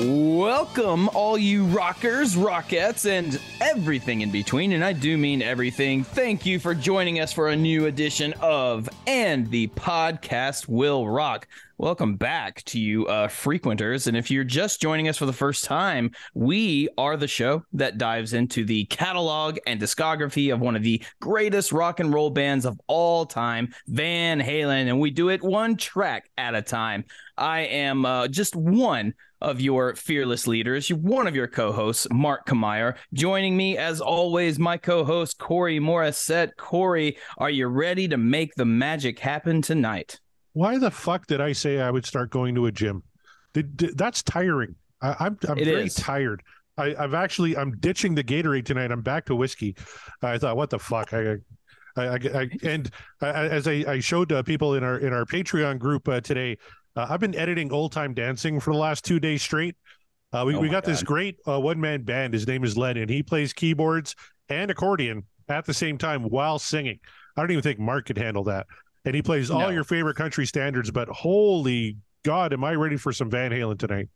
Welcome, all you rockers, rockettes, and everything in between. And I do mean everything. Thank you for joining us for a new edition of And the Podcast Will Rock. Welcome back to you, uh, frequenters. And if you're just joining us for the first time, we are the show that dives into the catalog and discography of one of the greatest rock and roll bands of all time, Van Halen. And we do it one track at a time. I am uh, just one of your fearless leaders, one of your co-hosts, Mark Kamier. Joining me, as always, my co-host Corey Morissette. Corey, are you ready to make the magic happen tonight? Why the fuck did I say I would start going to a gym? Did, did, that's tiring. I, am I'm, I'm very is. tired. I, have actually I'm ditching the Gatorade tonight. I'm back to whiskey. I thought, what the fuck? I, I, I, and as I, I showed uh, people in our in our Patreon group uh, today, uh, I've been editing old time dancing for the last two days straight. Uh, we, oh we got God. this great uh, one man band. His name is Len, and he plays keyboards and accordion at the same time while singing. I don't even think Mark could handle that. And he plays all no. your favorite country standards, but holy God, am I ready for some Van Halen tonight?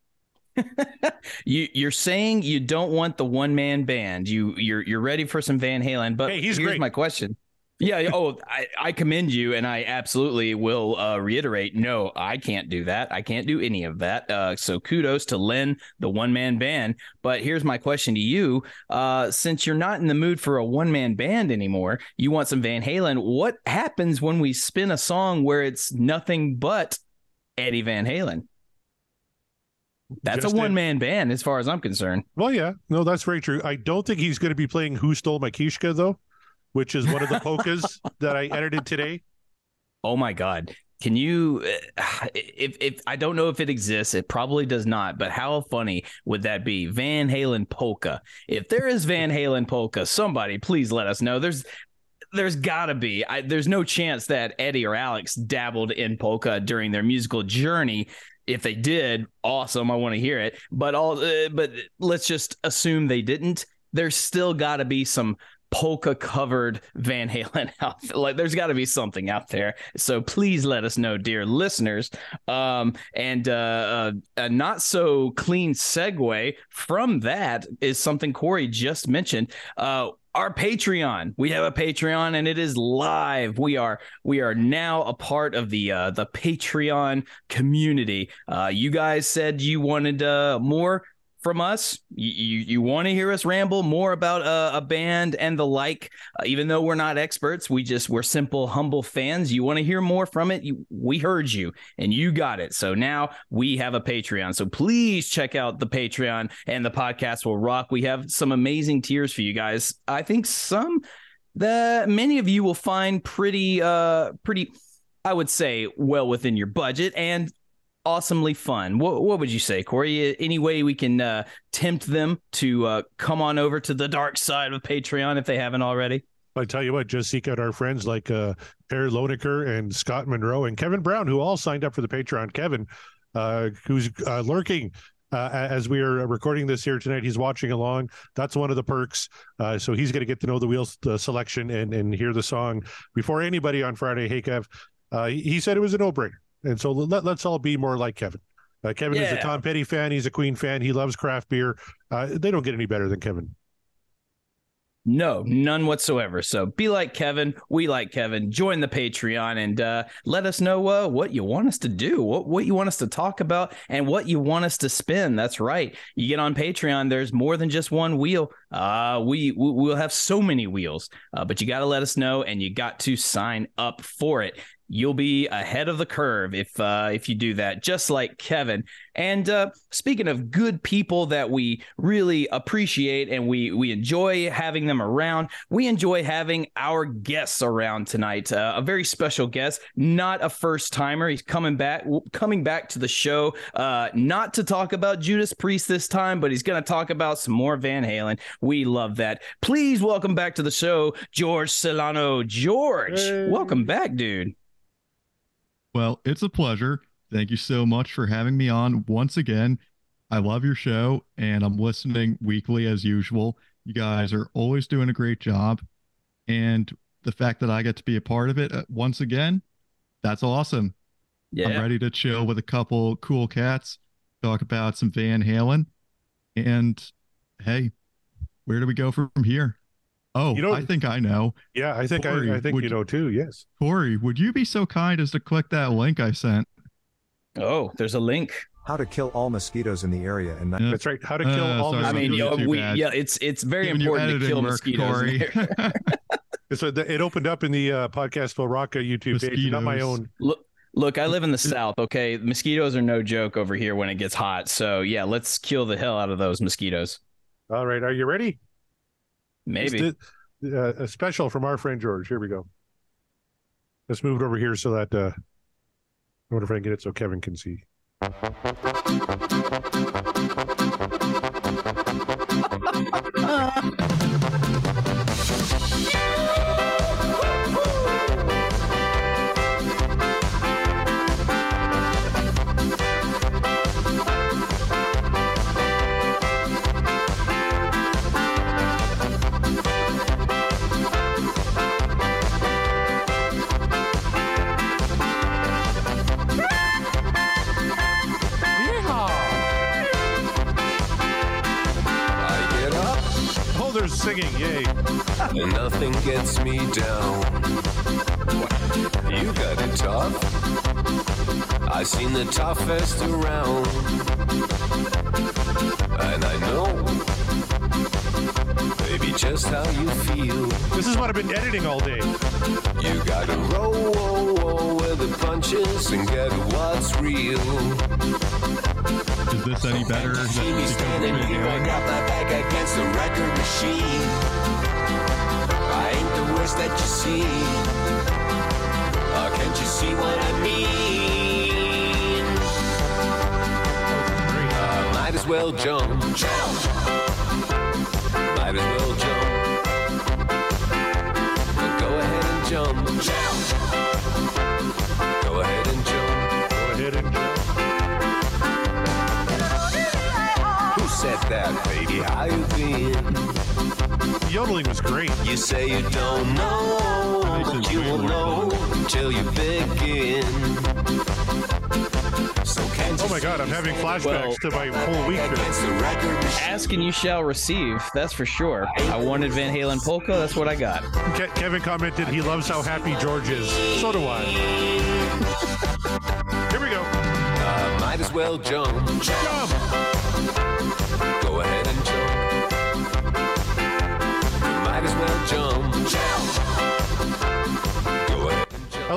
you you're saying you don't want the one man band. You you're you're ready for some Van Halen, but hey, he's here's great. my question. Yeah. Oh, I, I commend you, and I absolutely will uh, reiterate. No, I can't do that. I can't do any of that. Uh, so kudos to Len, the one man band. But here's my question to you: uh, Since you're not in the mood for a one man band anymore, you want some Van Halen. What happens when we spin a song where it's nothing but Eddie Van Halen? That's Just a one man band, as far as I'm concerned. Well, yeah, no, that's very true. I don't think he's going to be playing "Who Stole My Kishka" though which is one of the polkas that I edited today. Oh my god. Can you if if I don't know if it exists, it probably does not, but how funny would that be? Van Halen polka. If there is Van Halen polka, somebody please let us know. There's there's gotta be. I, there's no chance that Eddie or Alex dabbled in polka during their musical journey. If they did, awesome. I want to hear it. But all, uh, but let's just assume they didn't. There's still got to be some polka covered Van Halen outfit. Like there's got to be something out there. So please let us know, dear listeners. Um, and uh, uh, a not so clean segue from that is something Corey just mentioned. Uh, our Patreon. We have a Patreon and it is live. We are we are now a part of the uh, the Patreon community. Uh, you guys said you wanted uh, more from us. You you, you want to hear us ramble more about a band and the like, uh, even though we're not experts. We just we're simple, humble fans. You want to hear more from it? You, we heard you and you got it. So now we have a Patreon. So please check out the Patreon and the podcast will rock. We have some amazing tiers for you guys. I think some that many of you will find pretty uh pretty I would say well within your budget and awesomely fun. What, what would you say, Corey? Any way we can uh, tempt them to uh, come on over to the dark side of Patreon if they haven't already? I tell you what, just seek out our friends like uh, Loneker and Scott Monroe and Kevin Brown, who all signed up for the Patreon. Kevin, uh, who's uh, lurking uh, as we are recording this here tonight. He's watching along. That's one of the perks. Uh, so he's going to get to know the wheels the selection and and hear the song before anybody on Friday. Hey, Kev, uh, he said it was a no brainer. And so let, let's all be more like Kevin. Uh, Kevin yeah. is a Tom Petty fan. He's a Queen fan. He loves craft beer. Uh, they don't get any better than Kevin. No, none whatsoever. So be like Kevin. We like Kevin. Join the Patreon and uh, let us know uh, what you want us to do, what, what you want us to talk about, and what you want us to spin. That's right. You get on Patreon, there's more than just one wheel. Uh, we, we will have so many wheels, uh, but you got to let us know and you got to sign up for it. You'll be ahead of the curve if uh, if you do that, just like Kevin. And uh, speaking of good people that we really appreciate and we we enjoy having them around, we enjoy having our guests around tonight. Uh, a very special guest, not a first timer. He's coming back coming back to the show, uh, not to talk about Judas Priest this time, but he's going to talk about some more Van Halen. We love that. Please welcome back to the show, George Silano. George, hey. welcome back, dude. Well, it's a pleasure. Thank you so much for having me on once again. I love your show and I'm listening weekly as usual. You guys are always doing a great job. And the fact that I get to be a part of it uh, once again, that's awesome. Yeah. I'm ready to chill with a couple cool cats, talk about some Van Halen. And hey, where do we go from here? Oh, you know, I think I know. Yeah, I think Corey, I, I, think you, you know too. Yes. Corey, would you be so kind as to click that link I sent? Oh, there's a link. How to kill all mosquitoes in the area, and that- that's right. How to kill uh, all. Sorry, I mean, yo, we, yeah, it's it's very Giving important to kill work, mosquitoes. it's a, it opened up in the uh, podcast for Rocca YouTube mosquitoes. page, not my own. Look, look, I live in the south. Okay, mosquitoes are no joke over here when it gets hot. So yeah, let's kill the hell out of those mosquitoes. All right, are you ready? Maybe uh, a special from our friend George. Here we go. Let's move it over here so that uh, I wonder if I can get it so Kevin can see. singing. Yay. Nothing gets me down. You got it tough. I seen the toughest around. And I know, baby, just how you feel. This is what I've been editing all day. You gotta roll, roll, roll with the punches and get what's real. Is this any better? Standing here, I got my back against the record machine. I ain't the worst that you see. Oh, can't you see what I mean? Uh, might as well jump. Jump! Might as well jump. Go ahead and jump. Jump! That, baby. How you been? The yodeling was great. You say you don't know, but you will know until you begin. So oh my god, I'm having flashbacks well, to my whole week here. Ask and you shall receive. That's for sure. I wanted Van Halen polka. That's what I got. Ke- Kevin commented he loves how happy George is. So do I. Here we go. Uh, might as well jump. Jump. jump.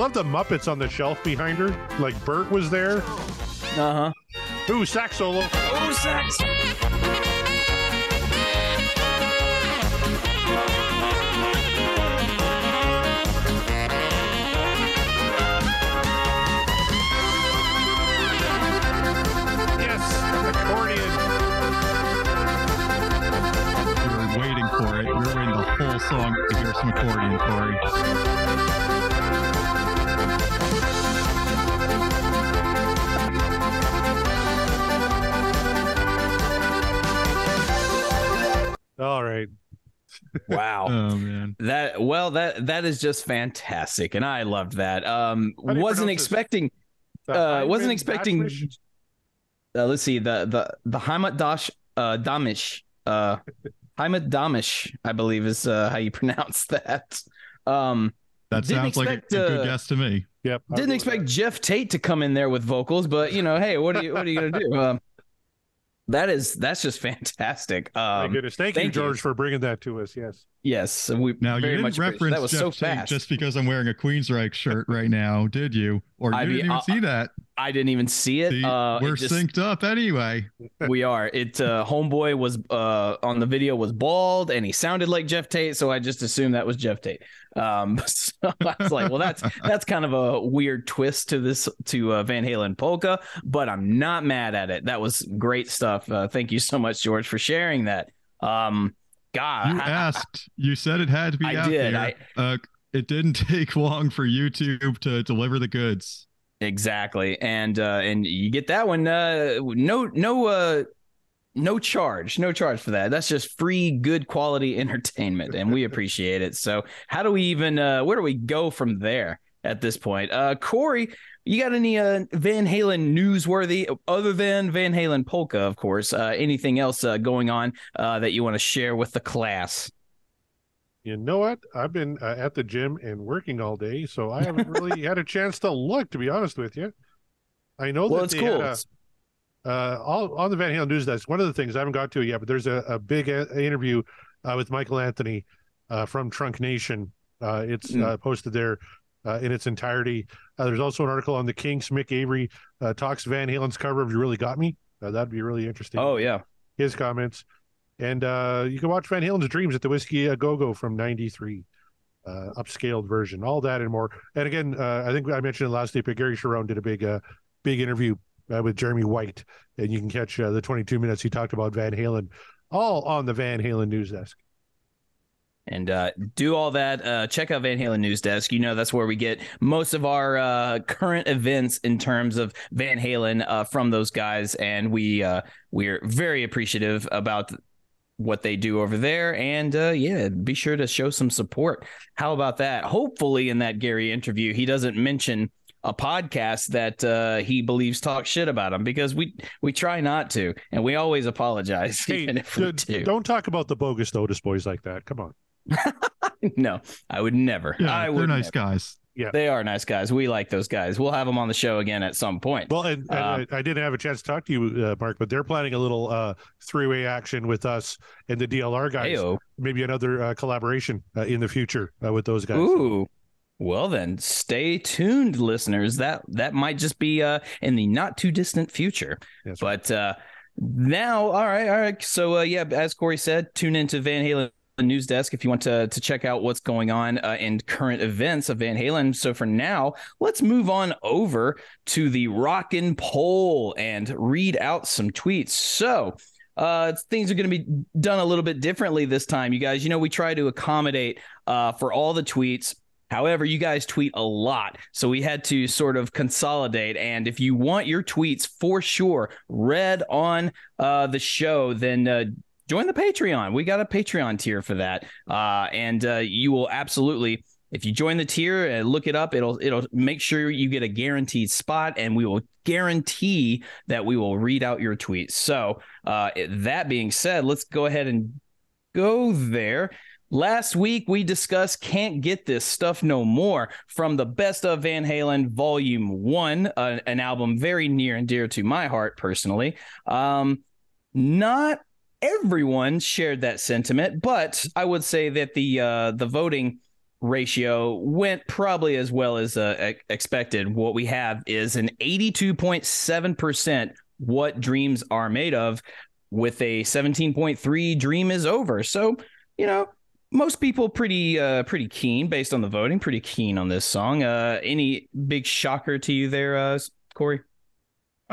Love the Muppets on the shelf behind her. Like Bert was there. Uh huh. Ooh, sax solo. Ooh, sax. Yes, accordion. We were waiting for it. We were waiting the whole song to hear some accordion, Corey. All right. Wow. oh man. That well that that is just fantastic and I loved that. Um wasn't expecting uh wasn't expecting uh, let's see the the the Heimat Dash uh Damish uh Heimat Damish, I believe is uh, how you pronounce that. Um, that sounds expect, like a, a, good uh, guess to me. Yep. Didn't expect that. Geoff Tate to come in there with vocals, but you know, hey, what are you what are you gonna do? Um, That is that's just fantastic. Um, My goodness, thank, thank you, you. George, for bringing that to us. Yes. Yes, we Now you didn't reference that was Jeff so Tate fast. just because I'm wearing a Queensryche shirt right now, did you? Or you I didn't mean, even uh, see that. I didn't even see it. See, uh, we're just- synced up anyway. we are. It uh, homeboy was uh on the video was bald and he sounded like Geoff Tate, so I just assumed that was Geoff Tate. Um, so I was like, well, that's that's kind of a weird twist to this to uh, Van Halen polka, but I'm not mad at it. That was great stuff. Uh, thank you so much, George, for sharing that. Um, God, You asked. You said it had to be I out did. there. Uh, it didn't take long for YouTube to deliver the goods. Exactly, and uh, and you get that one. Uh, no, no, uh, no charge, no charge for that. That's just free, good quality entertainment, and we appreciate it. So, how do we even? Uh, where do we go from there at this point? Uh, Corey, you got any uh, Van Halen newsworthy other than Van Halen polka, of course? Uh, anything else uh, going on uh, that you want to share with the class? You know what? I've been uh, at the gym and working all day, so I haven't really had a chance to look. To be honest with you, I know Well, that it's cool. had a, uh, all on the Van Halen news desk. One of the things I haven't got to yet, but there's a, a big uh interview uh, with Michael Anthony uh, from Trunk Nation. Uh, it's Mm. uh, posted there uh, in its entirety. Uh, there's also an article on the Kinks. Mick Avory uh, talks Van Halen's cover of "You Really Got Me." Uh, that'd be really interesting. Oh yeah, his comments. And uh, you can watch Van Halen's Dreams at the Whisky a Go Go from '93, uh, upscaled version, all that and more. And again, uh, I think I mentioned it last week, but Gary Cherone did a big, uh, big interview uh, with Jeremy White, and you can catch uh, the 22 minutes he talked about Van Halen, all on the Van Halen news desk. And uh, do all that. Uh, check out Van Halen News Desk. You know that's where we get most of our uh, current events in terms of Van Halen uh, from those guys, and we uh, we're very appreciative about what they do over there. And uh, yeah, be sure to show some support. How about that? Hopefully, in that Gary interview, he doesn't mention a podcast that uh, he believes talks shit about him because we we try not to, and we always apologize Hey, even if we do. don't talk about the bogus Otis boys like that. Come on. no, I would never. Yeah, I they're nice never. guys. Yeah, they are nice guys. We like those guys. We'll have them on the show again at some point. Well, and, and Um, I, I didn't have a chance to talk to you, uh, Mark, but they're planning a little uh, three-way action with us and the DLR guys. Heyo. Maybe another uh, collaboration uh, in the future uh, with those guys. Ooh. Well then, stay tuned, listeners. That that might just be uh in the not too distant future. That's right. But uh now, all right, all right. So uh, yeah, as Corey said, tune into Van Halen news desk if you want to to check out what's going on uh, in current events of Van Halen. So for now, let's move on over to the Rockin' Poll and read out some tweets. So uh, things are going to be done a little bit differently this time, you guys. You know, we try to accommodate uh, for all the tweets. However, you guys tweet a lot. So we had to sort of consolidate. And if you want your tweets for sure read on uh, the show, then uh, join the Patreon. We got a Patreon tier for that. Uh, and uh, you will absolutely. If you join the tier and look it up, it'll it'll make sure you get a guaranteed spot, and we will guarantee that we will read out your tweets. So uh, that being said, let's go ahead and go there. Last week we discussed "Can't Get This Stuff No More" from the Best of Van Halen Volume One, uh, an album very near and dear to my heart personally. Um, not everyone shared that sentiment, but I would say that the uh, the voting ratio went probably as well as uh, expected. What we have is an 82.7% what dreams are made of with a 17.3 dream is over. So, you know, most people pretty uh pretty keen based on the voting, pretty keen on this song. Uh any big shocker to you there uh Corey?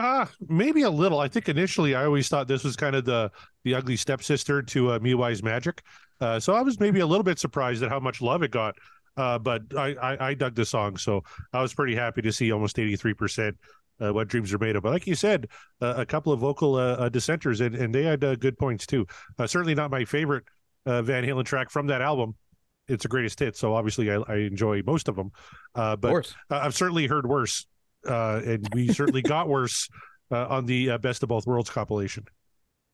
Ah, maybe a little. I think initially I always thought this was kind of the the ugly stepsister to uh, Me Wise Magic. Uh, so I was maybe a little bit surprised at how much love it got. Uh, but I, I I dug the song, so I was pretty happy to see almost eighty three percent. Uh, what dreams are made of, but like you said, uh, a couple of vocal uh, uh, dissenters, and, and they had uh, good points too. Uh, certainly not my favorite uh, Van Halen track from that album. It's a greatest hit, so obviously I, I enjoy most of them. Uh, Of but uh, I've certainly heard worse, uh, and we certainly got worse uh, on the uh, Best of Both Worlds compilation.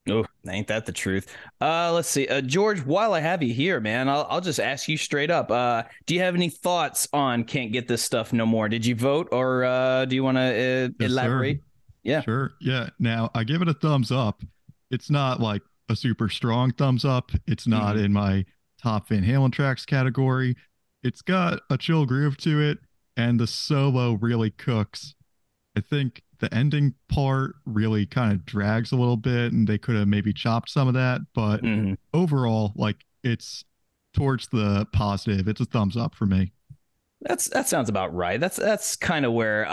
Oh, ain't that the truth? Uh, let's see. Uh, George, while I have you here, man, I'll, I'll just ask you straight up. Uh, do you have any thoughts on "Can't Get This Stuff No More"? Did you vote, or uh, do you want to uh, Yes, sir. elaborate? Yeah. Sure. Yeah. Now I give it a thumbs up. it's not like a super strong thumbs up. It's not Mhm. in my top Van Halen tracks category. It's got a chill groove to it, and the solo really cooks. I think the ending part really kind of drags a little bit, and they could have maybe chopped some of that. But Mhm. overall, like it's towards the positive. It's a thumbs up for me. That's that sounds about right. That's that's kind of where uh,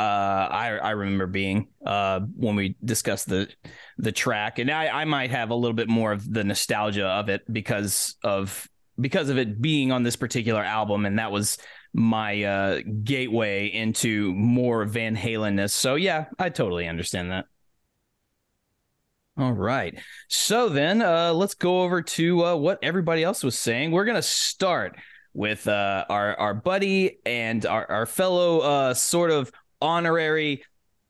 I I remember being uh, when we discussed the the track, and I I might have a little bit more of the nostalgia of it because of because of it being on this particular album, and that was my uh, gateway into more Van Halenness. So yeah, I totally understand that. All right. So then uh, let's go over to uh, what everybody else was saying. We're gonna start with uh, our our buddy and our, our fellow uh, sort of honorary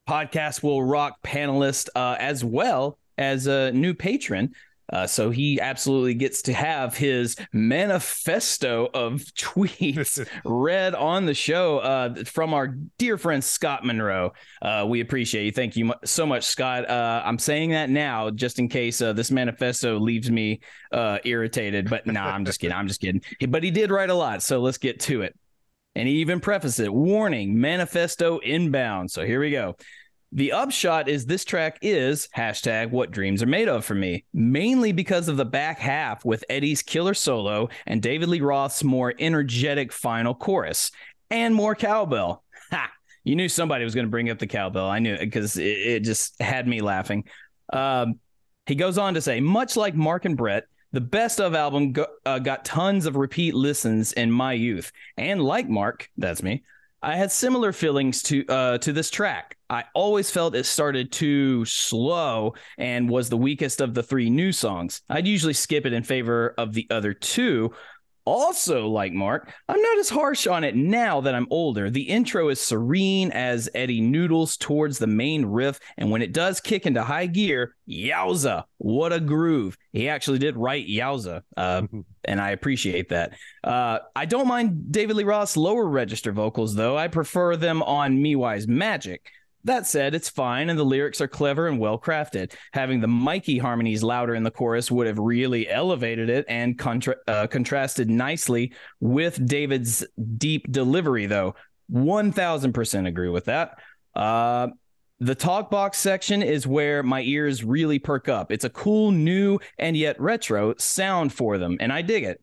podcast will rock panelist uh, as well as a new patron. Uh, so he absolutely gets to have his manifesto of tweets read on the show uh, from our dear friend Scott Monroe. Uh, we appreciate you. Thank you so much, Scott. Uh, I'm saying that now just in case uh, this manifesto leaves me uh, irritated. But nah, I'm just kidding. I'm just kidding. But he did write a lot, so let's get to it. And he even prefaced it warning, manifesto inbound. So here we go. The upshot is this track is hashtag what dreams are made of for me, mainly because of the back half with Eddie's killer solo and David Lee Roth's more energetic final chorus and more cowbell. Ha! You knew somebody was going to bring up the cowbell. I knew it because it, it just had me laughing. Um, he goes on to say, much like Mark and Brett, the best of album go, uh, got tons of repeat listens in my youth. And like Mark, that's me, I had similar feelings to uh, to this track. I always felt it started too slow and was the weakest of the three new songs. I'd usually skip it in favor of the other two. Also, like Mark, I'm not as harsh on it now that I'm older. The intro is serene as Eddie noodles towards the main riff, and when it does kick into high gear, yowza, what a groove. He actually did write yowza, uh, and I appreciate that. Uh, I don't mind David Lee Roth's lower register vocals, though. I prefer them on Me Wise Magic. That said, it's fine, and the lyrics are clever and well crafted. Having the Mikey harmonies louder in the chorus would have really elevated it and contra- uh, contrasted nicely with David's deep delivery, though. 1000% agree with that. Uh, the talk box section is where my ears really perk up. It's a cool, new, and yet retro sound for them, and I dig it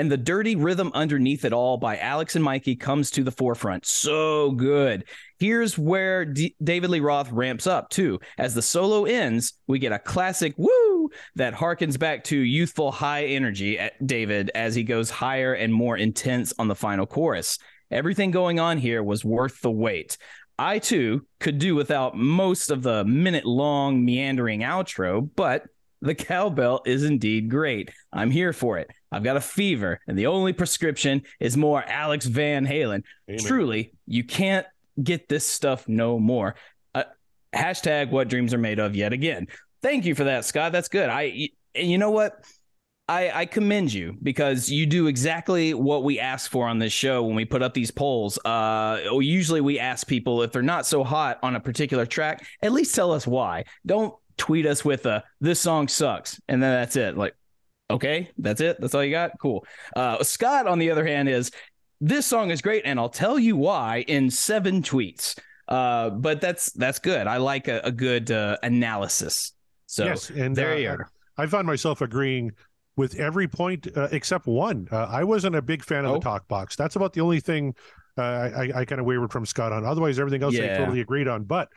and the dirty rhythm underneath it all by Alex and Mikey comes to the forefront. So good. Here's where D- David Lee Roth ramps up too. As the solo ends, we get a classic woo that harkens back to youthful high energy at David as he goes higher and more intense on the final chorus. Everything going on here was worth the wait. I too could do without most of the minute long meandering outro, but the cowbell is indeed great. I'm here for it. I've got a fever, and the only prescription is more Alex Van Halen. Amen. Truly, you can't get this stuff no more. Uh, hashtag what dreams are made of yet again. Thank you for that, Scott. That's good. I and you know what? I, I commend you because you do exactly what we ask for on this show when we put up these polls. Uh, usually we ask people if they're not so hot on a particular track, at least tell us why. Don't tweet us with a "this song sucks" and then that's it. Like, okay, that's it. That's all you got. Cool. Uh, Scott, on the other hand, is this song is great, and I'll tell you why in seven tweets. Uh, but that's that's good. I like a, a good uh, analysis. So yes, and there uh, you are. I found myself agreeing with every point uh, except one. Uh, I wasn't a big fan of Oh. the talk box. That's about the only thing uh, I, I kind of wavered from Scott on. Otherwise, everything else I totally agreed on. But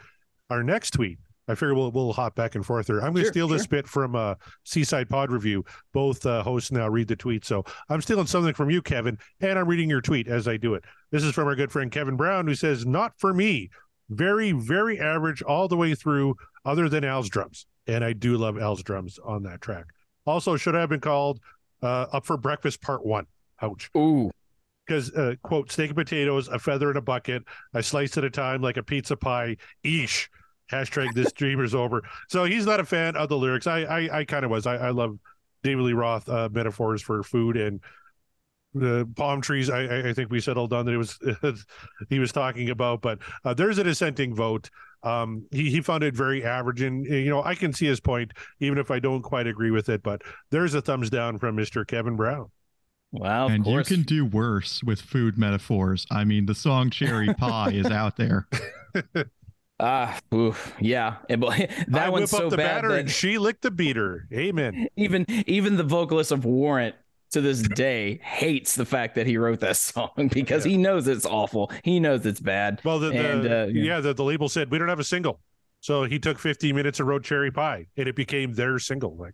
our next tweet, I figure we'll we'll hop back and forth there. I'm going to Sure, steal this bit from uh, Seaside Pod Review. Both uh, hosts now read the tweet, so I'm stealing something from you, Kevin, and I'm reading your tweet as I do it. This is from our good friend Kevin Brown, who says, "Not for me. Very, very average all the way through, other than Al's drums." And I do love Al's drums on that track. Also, should I have been called uh, "Up for Breakfast Part One." Ouch Ooh, because uh, quote steak and potatoes, a feather in a bucket, a slice at a time like a pizza pie. Eesh. Hashtag this dreamer's over. So he's not a fan of the lyrics. I I, I kind of was. I, I love David Lee Roth uh, metaphors for food and the palm trees. I, I- I think we settled on that it was he was talking about. But uh, there's a dissenting vote. Um, he he found it very average, and you know I can see his point, even if I don't quite agree with it. But there's a thumbs down from Mister Kevin Brown. Wow, and course. you can do worse with food metaphors. I mean, the song "Cherry Pie" is out there. Ah, oof, yeah. And, but that I one's whip so up the bad batter and she licked the beater. Amen. even even the vocalist of Warrant to this day hates the fact that he wrote that song because he knows it's awful. He knows it's bad. Well, the, the And, uh, yeah, the, the label said we don't have a single, so he took 15 minutes and wrote Cherry Pie, and it became their single. Like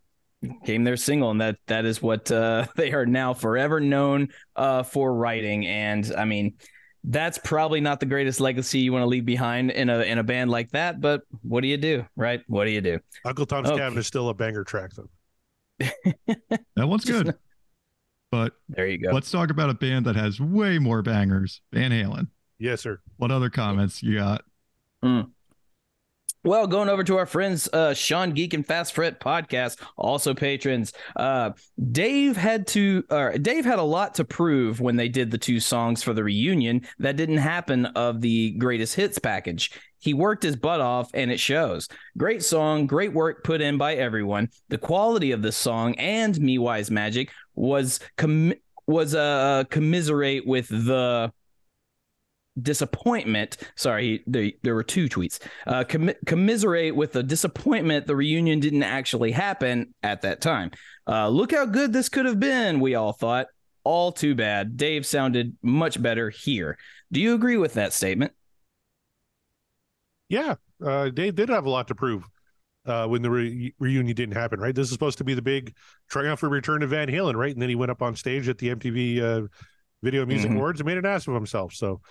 came their single, and that that is what uh, they are now forever known uh, for writing. And I mean, that's probably not the greatest legacy you want to leave behind in a in a band like that. But what do you do, right? What do you do? Uncle Tom's Okay. Cabin is still a banger track, though. That one's good. But There you go. let's talk about a band that has way more bangers. Van Halen. Yes, sir. What other comments you got? Hmm. Well, going over to our friends, uh, Sean Geek and Fast Fret podcast, also patrons. Uh, Dave had to, uh, Dave had a lot to prove when they did the two songs for the reunion that didn't happen of the greatest hits package. He worked his butt off, and it shows. Great song, great work put in by everyone. The quality of the song and Me Wise Magic was com- was uh, commiserate with the disappointment. Sorry, there, there were two tweets. Uh, commi- commiserate with the disappointment the reunion didn't actually happen at that time. Uh, look how good this could have been, we all thought. All too bad. Dave sounded much better here. Do you agree with that statement? Yeah, uh, they did have a lot to prove uh, when the re- reunion didn't happen, right? This is supposed to be the big triumphant return of Van Halen, right? And then he went up on stage at the MTV uh, Video Music Mhm. Awards and made an ass of himself. So,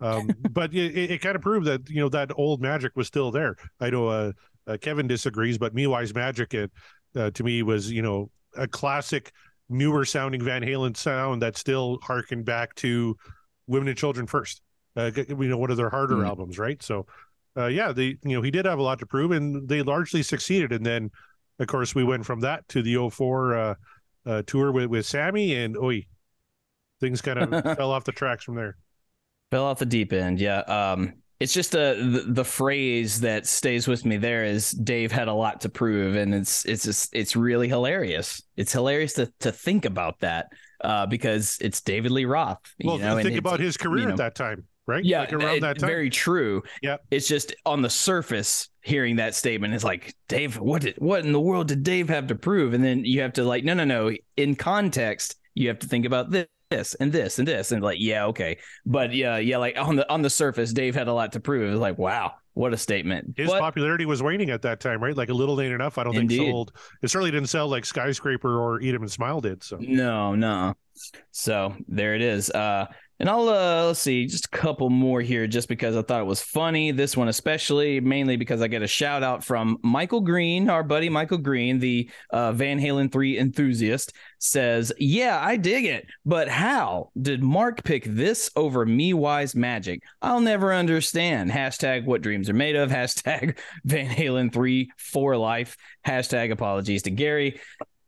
um, but it, it, it kind of proved that you know that old magic was still there. I know uh, uh, Kevin disagrees, but Me Wise Magic, it, uh, to me, was you know a classic, newer sounding Van Halen sound that still harkened back to Women and Children First. Uh, you know, one of their harder Mm. albums, right? So uh, yeah, they you know he did have a lot to prove, and they largely succeeded. And then, of course, we went from that to the 04 uh, uh, tour with with Sammy, and oi, things kind of fell off the tracks from there. Fell off the deep end, yeah. Um, it's just a the, the phrase that stays with me. There is Dave had a lot to prove, and it's it's just it's really hilarious. It's hilarious to to think about that uh, because it's David Lee Roth. You Well, know, think about his career you know, at that time, right? Yeah, like around it- that time. very true. Yeah. it's just on the surface hearing that statement is like, Dave, what did what in the world did Dave have to prove? And then you have to like, no, no, no. In context, you have to think about this. This and this and this and like yeah okay but yeah yeah like on the on the surface Dave had a lot to prove it was like wow what a statement His But- popularity was waning at that time, right? Like a little ain't enough. I don't Indeed. think sold. It certainly didn't sell like Skyscraper or Eat 'em and Smile did. So No, no. So there it is. Uh, and I'll uh, let's see, just a couple more here, just because I thought it was funny. This one especially, mainly because I get a shout out from Michael Green, our buddy Michael Green, the uh, Van Halen three enthusiast, says, "Yeah, I dig it, but how did Mark pick this over Me Wise Magic? I'll never understand." Hashtag What Dreams Are Made Of. Hashtag Van Halen three for life. Hashtag Apologies to Gary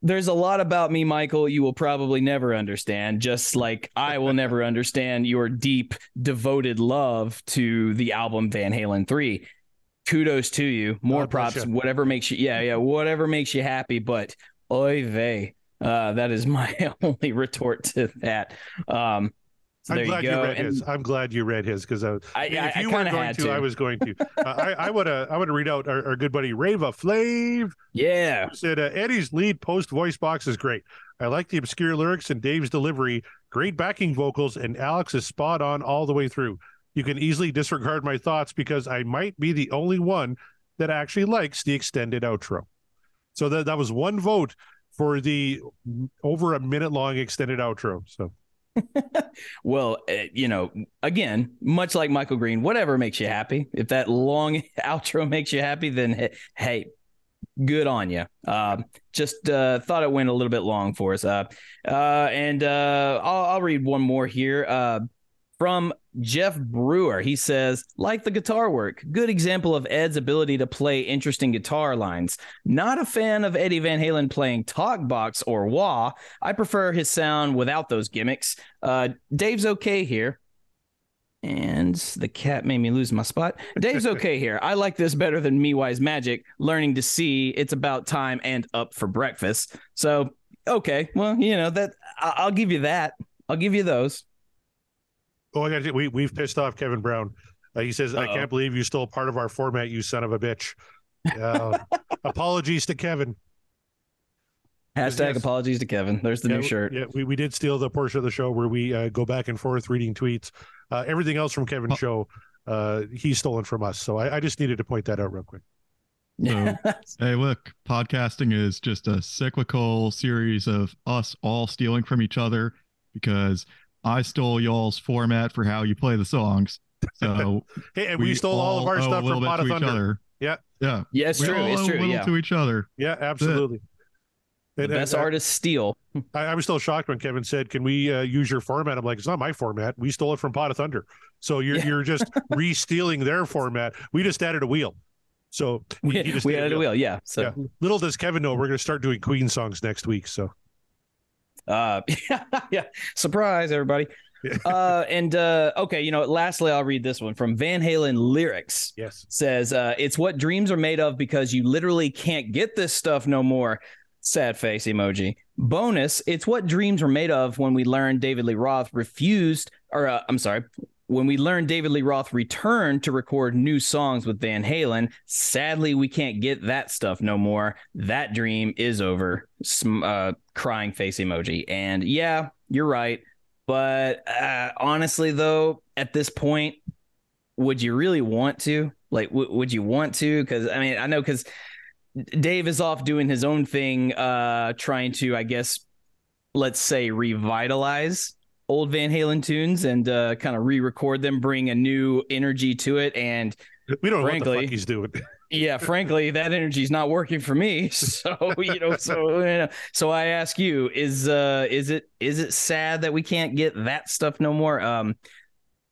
there's a lot about me, Michael, you will probably never understand, just like I will never understand your deep, devoted love to the album Van Halen 3. Kudos to you. More God props, whatever makes you, yeah, yeah, whatever makes you happy. But oy vey, uh, that is my only retort to that. Um, so I'm glad you you, read And his. I'm glad you read his because uh, I, if I, you weren't going to, to. I was going to. Uh, I want to. I want to read out our, our good buddy Rava Flav. yeah. said uh, Eddie's lead post voice box is great. I like the obscure lyrics and Dave's delivery, great backing vocals, and Alex is spot on all the way through. You can easily disregard my thoughts because I might be the only one that actually likes the extended outro. So that that was one vote for the over a minute long extended outro. So Well, uh, you know, again, much like Michael Green, whatever makes you happy. If that long outro makes you happy, then hey, good on you. Um, just uh, thought it went a little bit long for us. Uh, uh, and uh, I'll, I'll read one more here. Uh, from Jeff Brewer, he says, like the guitar work, good example of Ed's ability to play interesting guitar lines. Not a fan of Eddie Van Halen playing talk box or wah. I prefer his sound without those gimmicks. Uh, Dave's okay here. And the cat made me lose my spot. Dave's okay here. I like this better than Me Wise Magic. Learning to see it's about time and up for breakfast. So okay, well you know that I- I'll give you that. I'll give you those. Oh, I got we we've pissed off Kevin Brown. Uh, he says, "I Uh-oh. can't believe you stole part of our format, you son of a bitch." Uh, apologies to Kevin. Hashtag Yes. apologies to Kevin. There's the yeah, new shirt. Yeah, we, we did steal the portion of the show where we uh, go back and forth reading tweets. Uh, everything else from Kevin's show, uh, he's stolen from us. So I, I just needed to point that out real quick. So, hey, look, podcasting is just a cyclical series of us all stealing from each other because I stole y'all's format for how you play the songs. So Hey, and we, stole all, of our stuff from Pot to of each Thunder. other. Yeah. Yeah. yeah, it's we true. all It's owe true. little Yeah. to each other. Yeah, absolutely. The best and, uh, artists steal. I, I was still shocked when Kevin said, "Can we uh, use your format?" I'm like, "It's not my format. We stole it from Pod of Thunder. So you're Yeah. you're just re-stealing their format. We just added a wheel. So We, he just we added a wheel. Yeah. So Yeah. Little does Kevin know, we're going to start doing Queen songs next week. So Uh, yeah, surprise, everybody. uh, and uh, okay, you know, lastly, I'll read this one from Van Halen lyrics. yes, Says, uh, "It's what dreams are made of because you literally can't get this stuff no more." Sad face emoji. Bonus: It's what dreams were made of when we learned David Lee Roth refused, or uh, I'm sorry, when we learned David Lee Roth returned to record new songs with Van Halen. Sadly, we can't get that stuff no more. That dream is over. Uh, crying face emoji. And yeah, you're right. But uh, honestly, though, at this point, would you really want to? Like, w- would you want to? Because I mean, I know because Dave is off doing his own thing, uh, trying to, I guess, let's say, revitalize old Van Halen tunes and uh, kind of re-record them, bring a new energy to it, and we don't know what the Frankly- fuck he's doing. yeah, frankly, that energy's not working for me. So you know, so you know, so I ask you, is uh, is it is it sad that we can't get that stuff no more? Um,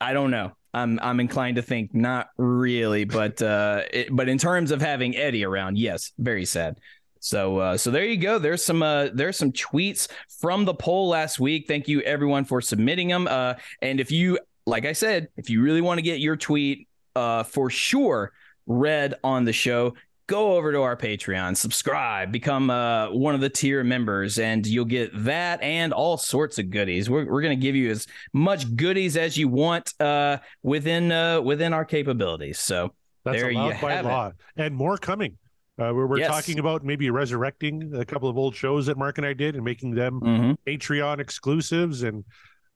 I don't know. I'm I'm inclined to think not really, but uh, it, but in terms of having Eddie around, yes, very sad. So uh, so there you go. There's some uh, there's some tweets from the poll last week. Thank you everyone for submitting them. Uh, and if you like I said, if you really want to get your tweet uh, for sure read on the show, go over to our Patreon, subscribe, become uh, one of the tier members, and you'll get that and all sorts of goodies. We're, we're going to give you as much goodies as you want uh, within uh, within our capabilities. So That's there you by have it. and more coming. Uh, we're we're Yes. talking about maybe resurrecting a couple of old shows that Mark and I did and making them mhm. Patreon exclusives, and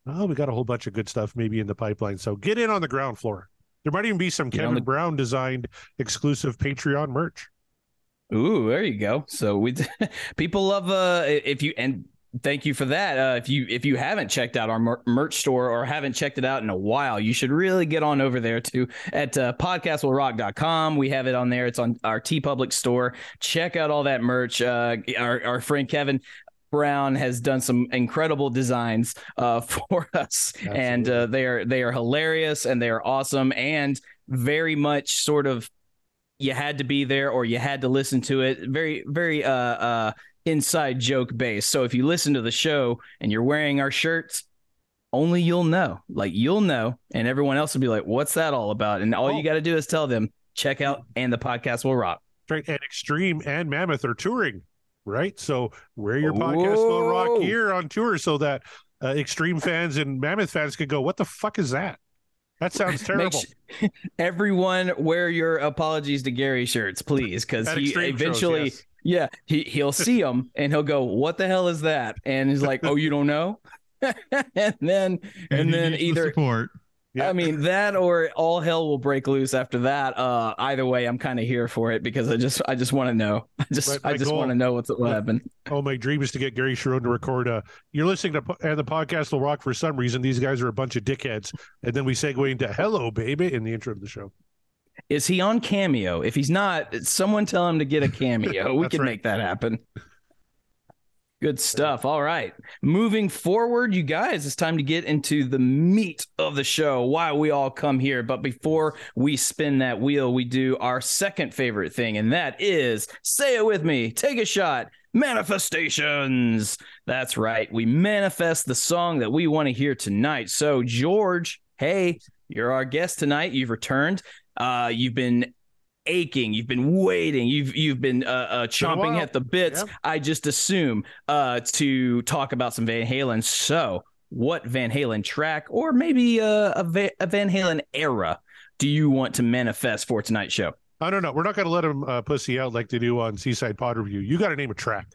oh, we got a whole bunch of good stuff maybe in the pipeline. So get in on the ground floor. There might even be some Get Kevin the- Brown designed exclusive Patreon merch. Ooh, there you go. So we people love uh if you and thank you for that. Uh if you if you haven't checked out our mer- merch store or haven't checked it out in a while, you should really get on over there to at uh, podcastwillrock.com. We have it on there. It's on our TeePublic store. Check out all that merch. Uh our our friend Kevin Brown has done some incredible designs uh, for us, and uh, they are they are hilarious and they are awesome and very much sort of you had to be there or you had to listen to it. Very very uh, uh, inside joke base. So if you listen to the show and you're wearing our shirts. Only you'll know, like you'll know, and everyone else will be like, "What's that all about?" And all Oh. you got to do is tell them, "Check out and the podcast will rock." Right, and Extreme and Mammoth are touring, right? So wear your podcast will rock Whoa. gear on tour so that uh, Extreme fans and Mammoth fans could go, "What the fuck is that? That sounds terrible." su- everyone wear your apologies to Gary shirts, please, because he extreme shows, eventually, yes. Yeah, he he'll see them and he'll go, "What the hell is that?" And he's like, "Oh, you don't know." and then and, he then needs the either support. Yeah. I mean that or all hell will break loose after that. Uh, either way, I'm kind of here for it because I just I just want to know. I just I just want to know what's what happened. Oh, my dream is to get Gary Cherone to record. Uh, you're listening to and the podcast will rock for some reason. These guys are a bunch of dickheads, and then we segue into "Hello, baby" in the intro of the show. Is he on Cameo? If he's not, someone tell him to get a cameo. we can right. make that happen. Good stuff. All right. Moving forward, you guys, it's time to get into the meat of the show, why we all come here. But before we spin that wheel, we do our second favorite thing, and that is say it with me, take a shot. Manifestations. That's right. We manifest the song that we want to hear tonight. So, George, hey, you're our guest tonight. You've returned. Uh, you've been aching. You've been waiting. You've you've been uh, uh chomping at the bits. Yep. I just assume uh, to talk about some Van Halen. So, what Van Halen track, or maybe uh, a, Va- a Van Halen era, do you want to manifest for tonight's show? I don't know. We're not going to let him uh, pussy out like they do on Seaside Pod Review. You got to name a track.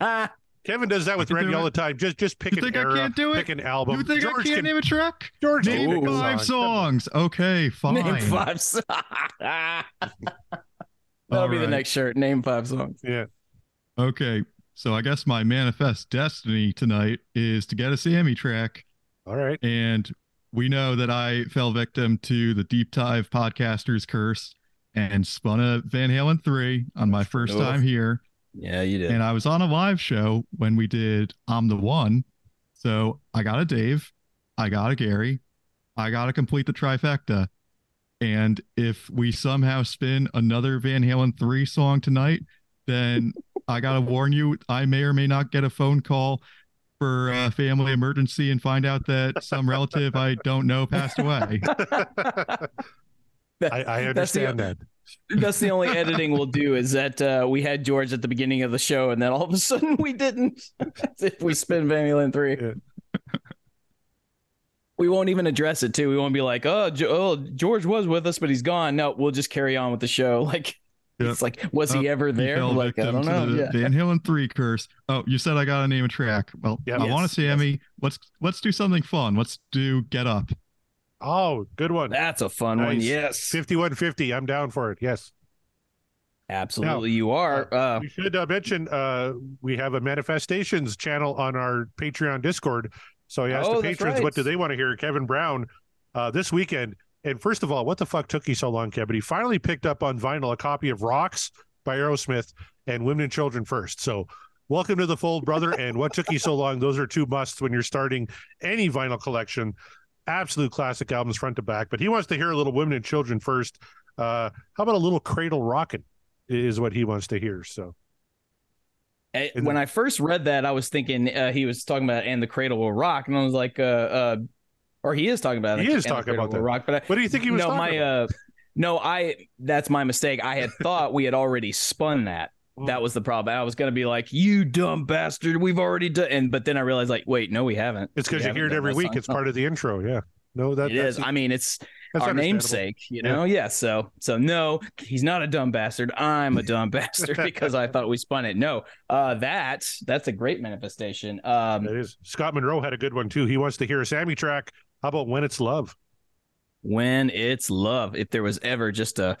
Ah, Kevin does that with Randy all the time. Just just pick you an think era, I can't do it? pick an album. You think George I can't can, name a track? George, name five songs. Okay, fine. Name five. That'll all be right. the next shirt. Name five songs. Yeah. Okay, so I guess my manifest destiny tonight is to get a Sammy track. All right. And we know that I fell victim to the Deep Dive podcasters curse and spun a Van Halen 3 on my first Oof. time here. Yeah, you did. And I was on a live show when we did I'm the One. So I got a Dave, I got a Gary, I got to complete the trifecta. And if we somehow spin another Van Halen 3 song tonight, then I got to warn you, I may or may not get a phone call for a family emergency and find out that some relative I don't know passed away. I, I understand that that's the only editing we'll do is that uh, we had George at the beginning of the show and then all of a sudden we didn't. if we spin Van Halen 3. Yeah. we won't even address it too. We won't be like, oh, jo- oh, George was with us, but he's gone. No, we'll just carry on with the show. Like, yep. it's like, was he ever there? Like, I don't know. Yeah. Van Halen three curse. Oh, you said I got to name a track. Well, yep. I yes, want to see yes. Emmy. Let's let's do something fun. Let's do Get Up. Oh, good one. That's a fun nice. one. Yes. 5150. I'm down for it. Yes. Absolutely, now, you are. Uh, we should uh, mention uh, we have a manifestations channel on our Patreon Discord. So I asked oh, the patrons, right. what do they want to hear? Kevin Brown uh, this weekend. And first of all, what the fuck took you so long, Kevin? He finally picked up on vinyl a copy of Rocks by Aerosmith and Women and Children First. So welcome to the fold, brother. and what took you so long? Those are two musts when you're starting any vinyl collection absolute classic albums front to back. But he wants to hear a little women and children first. Uh, how about a little cradle rocking is what he wants to hear. So. when I first read that, I was thinking uh, he was talking about "and the cradle will rock," and I was like, uh, uh or he is talking about. He is talking about that. Rock, but I, what do you think he was? No, my, uh, no, I. That's my mistake. I had thought we had already spun that. That was the problem. I was gonna be like, "You dumb bastard, we've already done," and but then I realized, like, wait, no, we haven't. It's because you hear it every week. Song. It's part of the intro. Yeah, no, that it is. I mean, it's our namesake, you know. Yeah. yeah. So, so no, he's not a dumb bastard. I'm a dumb bastard because I thought we spun it. No, uh, that that's a great manifestation. Um, it is. Scott Monroe had a good one too. He wants to hear a Sammy track. How about when it's love? When it's love. If there was ever just a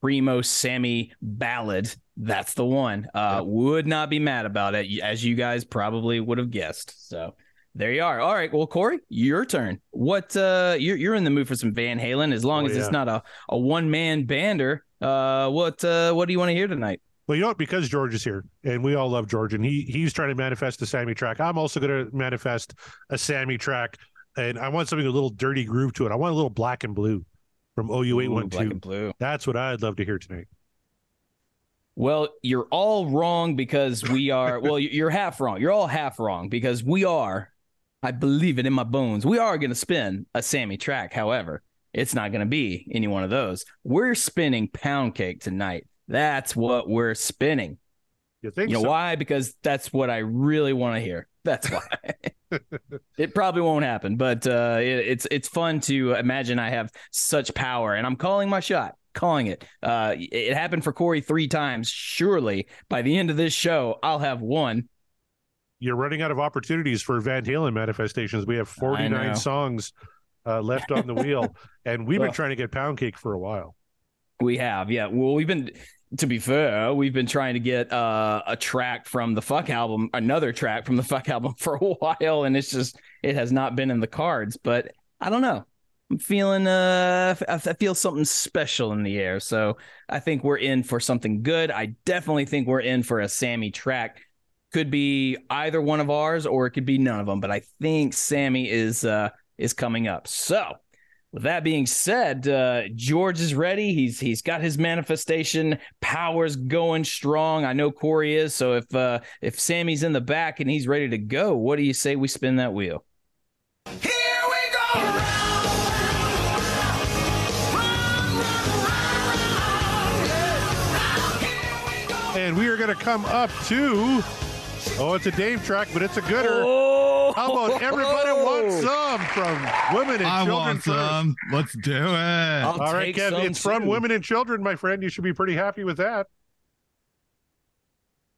primo Sammy ballad that's the one. Uh, yep. Would not be mad about it, as you guys probably would have guessed. So there you are. All right. Well, Corey, your turn. What uh, you're you're in the mood for some Van Halen? As long oh, as yeah. it's not a, a one man bander. Uh, what uh, what do you want to hear tonight? Well, you know what? Because George is here, and we all love George, and he he's trying to manifest a Sammy track. I'm also going to manifest a Sammy track, and I want something a little dirty groove to it. I want a little black and blue from OU eight one two. Black and blue. That's what I'd love to hear tonight. Well, you're all wrong because we are. well, you're half wrong. You're all half wrong because we are. I believe it in my bones. We are going to spin a Sammy track. However, it's not going to be any one of those. We're spinning Pound Cake tonight. That's what we're spinning. You think? You know so? why? Because that's what I really want to hear. That's why. it probably won't happen, but uh, it, it's it's fun to imagine I have such power, and I'm calling my shot calling it. Uh, it happened for Corey three times. Surely by the end of this show, I'll have one. You're running out of opportunities for Van Halen manifestations. We have 49 songs uh, left on the wheel, and we've been trying to get Pound Cake for a while. We have, yeah. Well, we've been, to be fair, we've been trying to get uh, a track from the Fuck album, another track from the Fuck album for a while, and it's just it has not been in the cards. But I don't know. I'm feeling uh I feel something special in the air. So I think we're in for something good. I definitely think we're in for a Sammy track. Could be either one of ours or it could be none of them, but I think Sammy is uh is coming up. So with that being said, uh, George is ready. He's he's got his manifestation powers going strong. I know Corey is. So if uh, if Sammy's in the back and he's ready to go, what do you say we spin that wheel? Here we go. Going to come up to. Oh, it's a Dave track, but it's a gooder. Oh, How about everybody wants some from women and I children want first? some. Let's do it. I'll All right, take Kev, some it's from women and children, my friend. You should be pretty happy with that.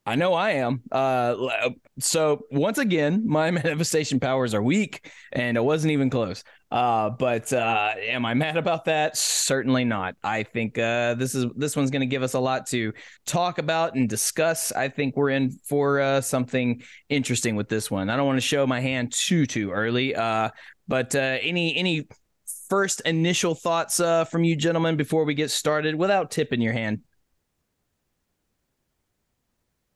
I know I am. Uh, so once again, my manifestation powers are weak, and it wasn't even close. Uh, but uh, am I mad about that? Certainly not. I think uh, this is this one's going to give us a lot to talk about and discuss. I think we're in for uh, something interesting with this one. I don't want to show my hand too too early. Uh, but uh, any any first initial thoughts from you gentlemen before we get started, without tipping your hand.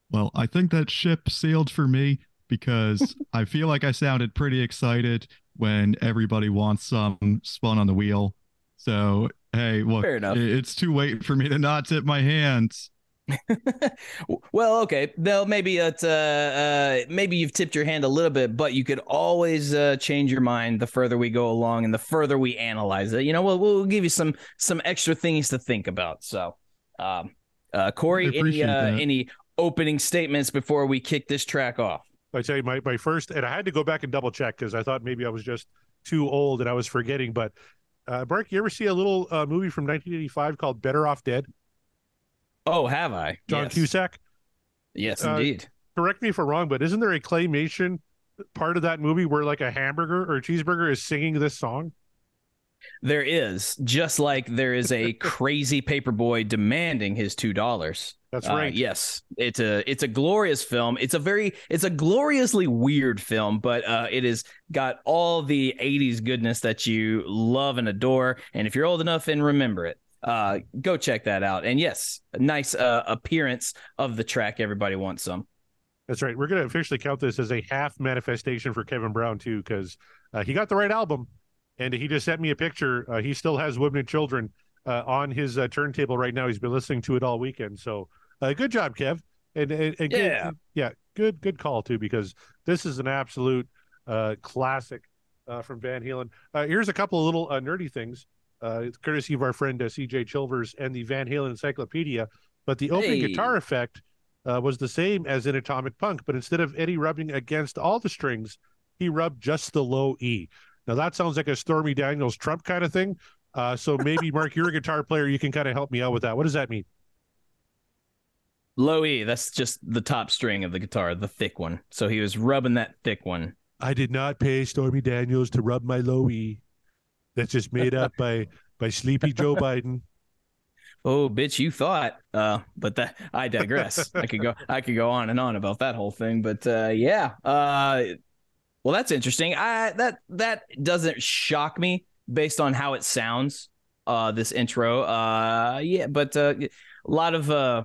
Well, I think that ship sailed for me because I feel like I sounded pretty excited when everybody wants some spun on the wheel. So, hey, look, Fair enough. it's too late for me to not tip my hands. well, okay. Though maybe it's uh, uh maybe you've tipped your hand a little bit, but you could always uh, change your mind the further we go along and the further we analyze it. You know, we'll we'll give you some some extra things to think about. So, um, uh, Corey, any uh, that. any opening statements before we kick this track off? I tell you, my, my first, and I had to go back and double check because I thought maybe I was just too old and I was forgetting. But, uh, Mark, you ever see a little uh, movie from 1985 called Better Off Dead? Oh, have I? John yes. Cusack. Yes, Uh, indeed. Correct me if I'm wrong, but isn't there a claymation part of that movie where like a hamburger or a cheeseburger is singing this song? There is just like there is a crazy paperboy demanding his two dollars. That's Uh, right. yes, it's a it's a glorious film. It's a very it's a gloriously weird film, but uh, it has got all the '80s goodness that you love and adore. And if you're old enough and remember it, uh, go check that out. And yes, nice uh, appearance of the track. Everybody wants some. That's right. We're going to officially count this as a half manifestation for Kevin Brown too, because uh, he got the right album, and he just sent me a picture. Uh, he still has Women and Children uh, on his uh, turntable right now. He's been listening to it all weekend. So, uh, good job, Kev. And, and, and good- Yeah. yeah, good, good call too, because this is an absolute uh, classic uh, from Van Halen. Uh, here's a couple of little uh, nerdy things, uh, courtesy of our friend uh, CJ Chilvers and the Van Halen Encyclopedia. But the opening Hey. guitar effect uh, was the same as in Atomic Punk, but instead of Eddie rubbing against all the strings, he rubbed just the low E. Now that sounds like a Stormy Daniels Trump kind of thing. Uh, so maybe Mark, you're a guitar player, you can kind of help me out with that. What does that mean? Low E, that's just the top string of the guitar, the thick one. So he was rubbing that thick one. I did not pay Stormy Daniels to rub my low E. That's just made up by by Sleepy Joe Biden. Oh, bitch, you thought. Uh, but that I digress. I could go I could go on and on about that whole thing. But uh yeah. Uh well that's interesting. I that that doesn't shock me based on how it sounds, uh, this intro. Uh yeah, but uh a lot of uh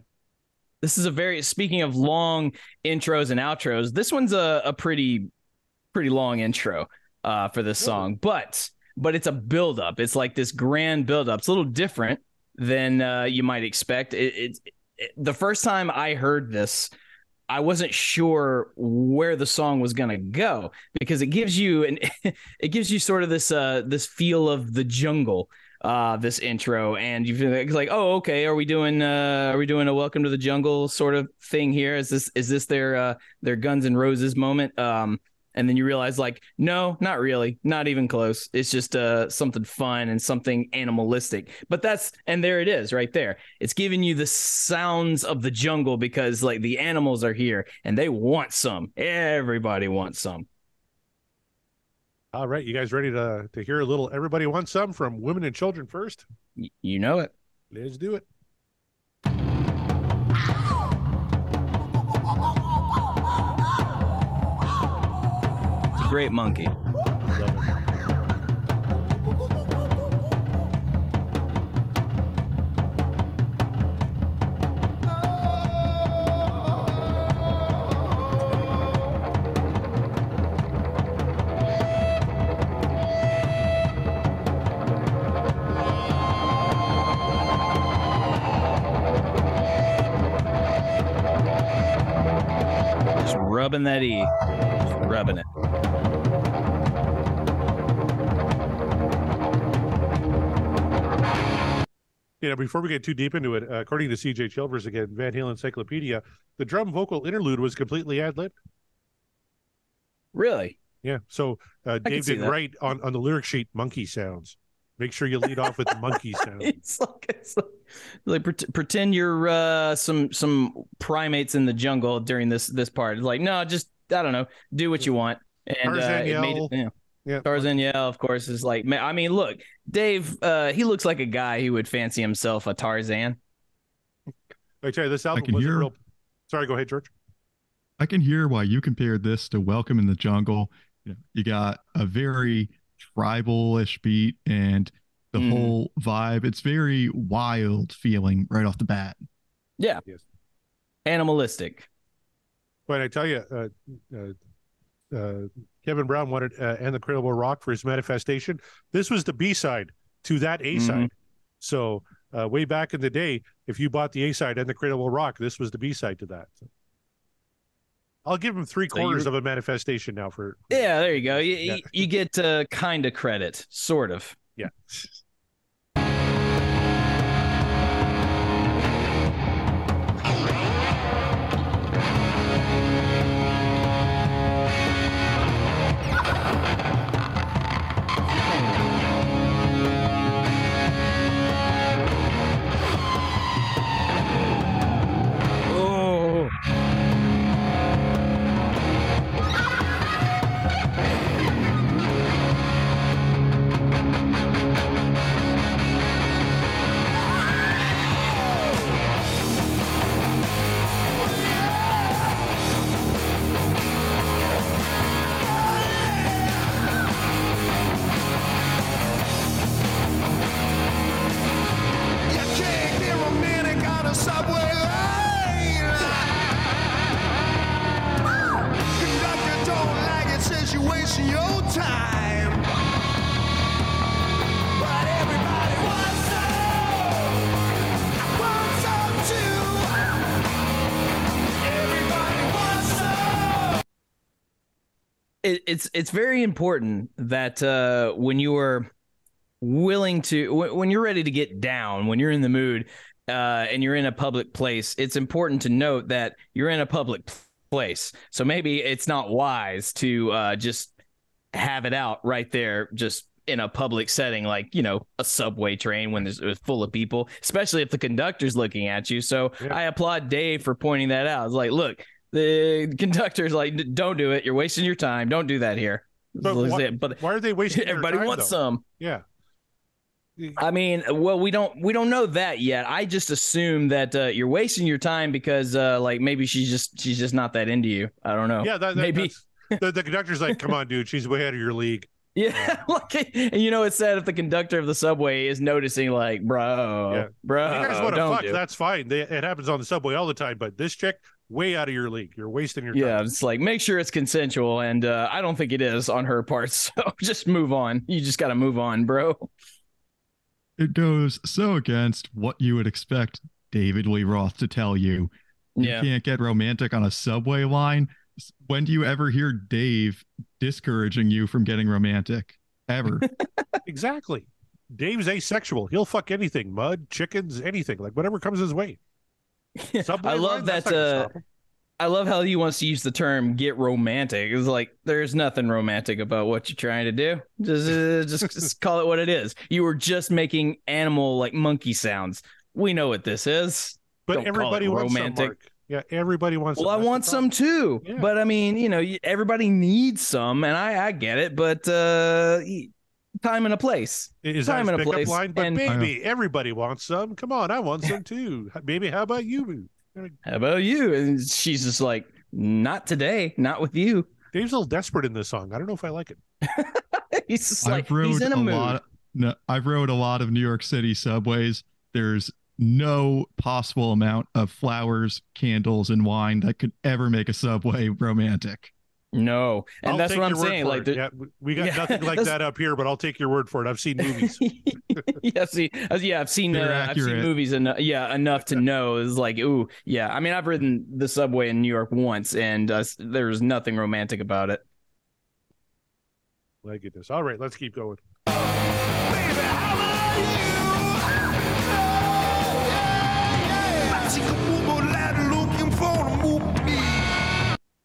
this is a very speaking of long intros and outros, this one's a, a pretty pretty long intro uh for this song. But but it's a build up. It's like this grand build up. It's a little different than uh, you might expect. It, it, it- the first time I heard this, I wasn't sure where the song was gonna go because it gives you an it gives you sort of this uh this feel of the jungle uh this intro and you feel like, like oh okay are we doing uh are we doing a welcome to the jungle sort of thing here? Is this is this their uh their guns and roses moment? Um and then you realize like no not really not even close. It's just uh something fun and something animalistic. But that's and there it is right there. It's giving you the sounds of the jungle because like the animals are here and they want some. Everybody wants some All right, you guys ready to to hear a little? Everybody wants some from Women and Children first. Y- you know it Let's do it. it's a great monkey rubbing that e just rubbing it you know, before we get too deep into it, uh, according to CJ Chilvers again, Van Halen Encyclopedia, the drum vocal interlude was completely ad lib. Really? Yeah. So uh, Dave did write on, on the lyric sheet monkey sounds. Make sure you lead off with the monkey sound. It's like it's like, like pret- pretend you're uh, some some primates in the jungle during this this part. It's like no, just I don't know, do what you want. And uh, Tarzan it made yell. it, yeah. Yeah. Tarzan Yell, of course, is like. ma- I mean, look, Dave. Uh, he looks like a guy who would fancy himself a Tarzan. I tell you, this album wasn't hear- real. Sorry, go ahead, George. I can hear why you compared this to Welcome in the Jungle. You, know, you got a very tribal-ish beat and the Mhm. whole vibe. It's very wild feeling right off the bat. Yeah. Yes. Animalistic. But I tell you, uh, uh, uh, Kevin Brown wanted uh, "And the Cradle Will Rock" for his manifestation. This was the B side to that A side. So uh, way back in the day, if you bought the A side and the Cradle Will Rock, this was the B side to that. So I'll give him three So you- quarters of a manifestation now for Yeah, there you go. You, Yeah. you, you get uh, kind of credit, sort of. yeah. It, it's it's very important that uh, when you are willing to when, when you're ready to get down when you're in the mood uh, and you're in a public place it's important to note that you're in a public place. So maybe it's not wise to uh, just have it out right there just in a public setting like you know a subway train when there's it's full of people especially if the conductor's looking at you. So Yeah. i applaud dave for pointing that out. It's like look the conductor's like don't do it you're wasting your time don't do that here But why, but why are they wasting? everybody time, wants though? some Yeah. I mean, well, we don't we don't know that yet. I just assume that uh, you're wasting your time because, uh, like, maybe she's just she's just not that into you. I don't know. Yeah, that, that, maybe. the, the conductor's like, "Come on, dude, she's way out of your league." Yeah, like, and you know, it's sad if the conductor of the subway is noticing, like, bro, Yeah. bro, you guys want to fuck? do. That's fine. They, it happens on the subway all the time. But this chick, way out of your league. You're wasting your time. Yeah, it's like make sure it's consensual, and uh, I don't think it is on her part. So just move on. You just got to move on, bro. It goes so against what you would expect David Lee Roth to tell you. You Yeah. can't get romantic on a subway line. When do you ever hear Dave discouraging you from getting romantic? Ever? Exactly. Dave's asexual. He'll fuck anything, mud, chickens, anything, like whatever comes his way. Subway I love line, that. Uh. I love how he wants to use the term "get romantic." It's like there's nothing romantic about what you're trying to do. Just, uh, just, just call it what it is. You were just making animal like monkey sounds. We know what this is. but don't call everybody it wants romantic. some. Mark. Yeah, everybody wants. Well, I some. The want some too, Yeah. but I mean, you know, everybody needs some, and I, I get it. But uh, time and a place. Is time that and his a place, line? But and- baby, everybody wants some. Come on, I want some too. Baby, how about you? How about you? And she's just like, not today, not with you. Dave's a little desperate in this song. I don't know if I like it. he's just like I've rode he's in a, a, mood. lot. No, I've rode a lot of New York City subways. There's no possible amount of flowers, candles, and wine that could ever make a subway romantic. No, and I'll that's what I'm saying. Like, the- yeah, we got Yeah, nothing like that's- that up here, but I'll take your word for it. I've seen movies. yeah, see, uh, yeah, I've seen, uh, I've seen accurate. movies enough, yeah, enough to know is like, ooh, yeah. I mean, I've ridden the subway in New York once, and uh, s- there's nothing romantic about it. My this. All right, let's keep going. Baby,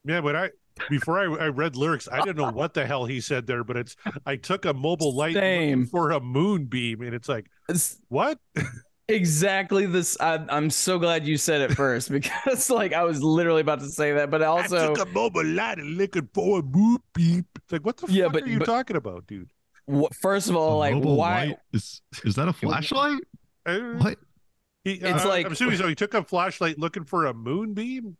Yeah, when I before I, I read lyrics, I didn't know what the hell he said there, but it's I took a mobile light Same. for a moonbeam, and it's like It's what? exactly this. I, I'm so glad you said it first because, like, I was literally about to say that, but also, I took a mobile light and looking for a moonbeam. It's like what the Yeah, fuck but- are you but- talking about, dude? wh- first of A all, like, why? light is is that a flashlight? Uh, What? He, It's uh, like- I'm assuming so. He took a flashlight looking for a moonbeam.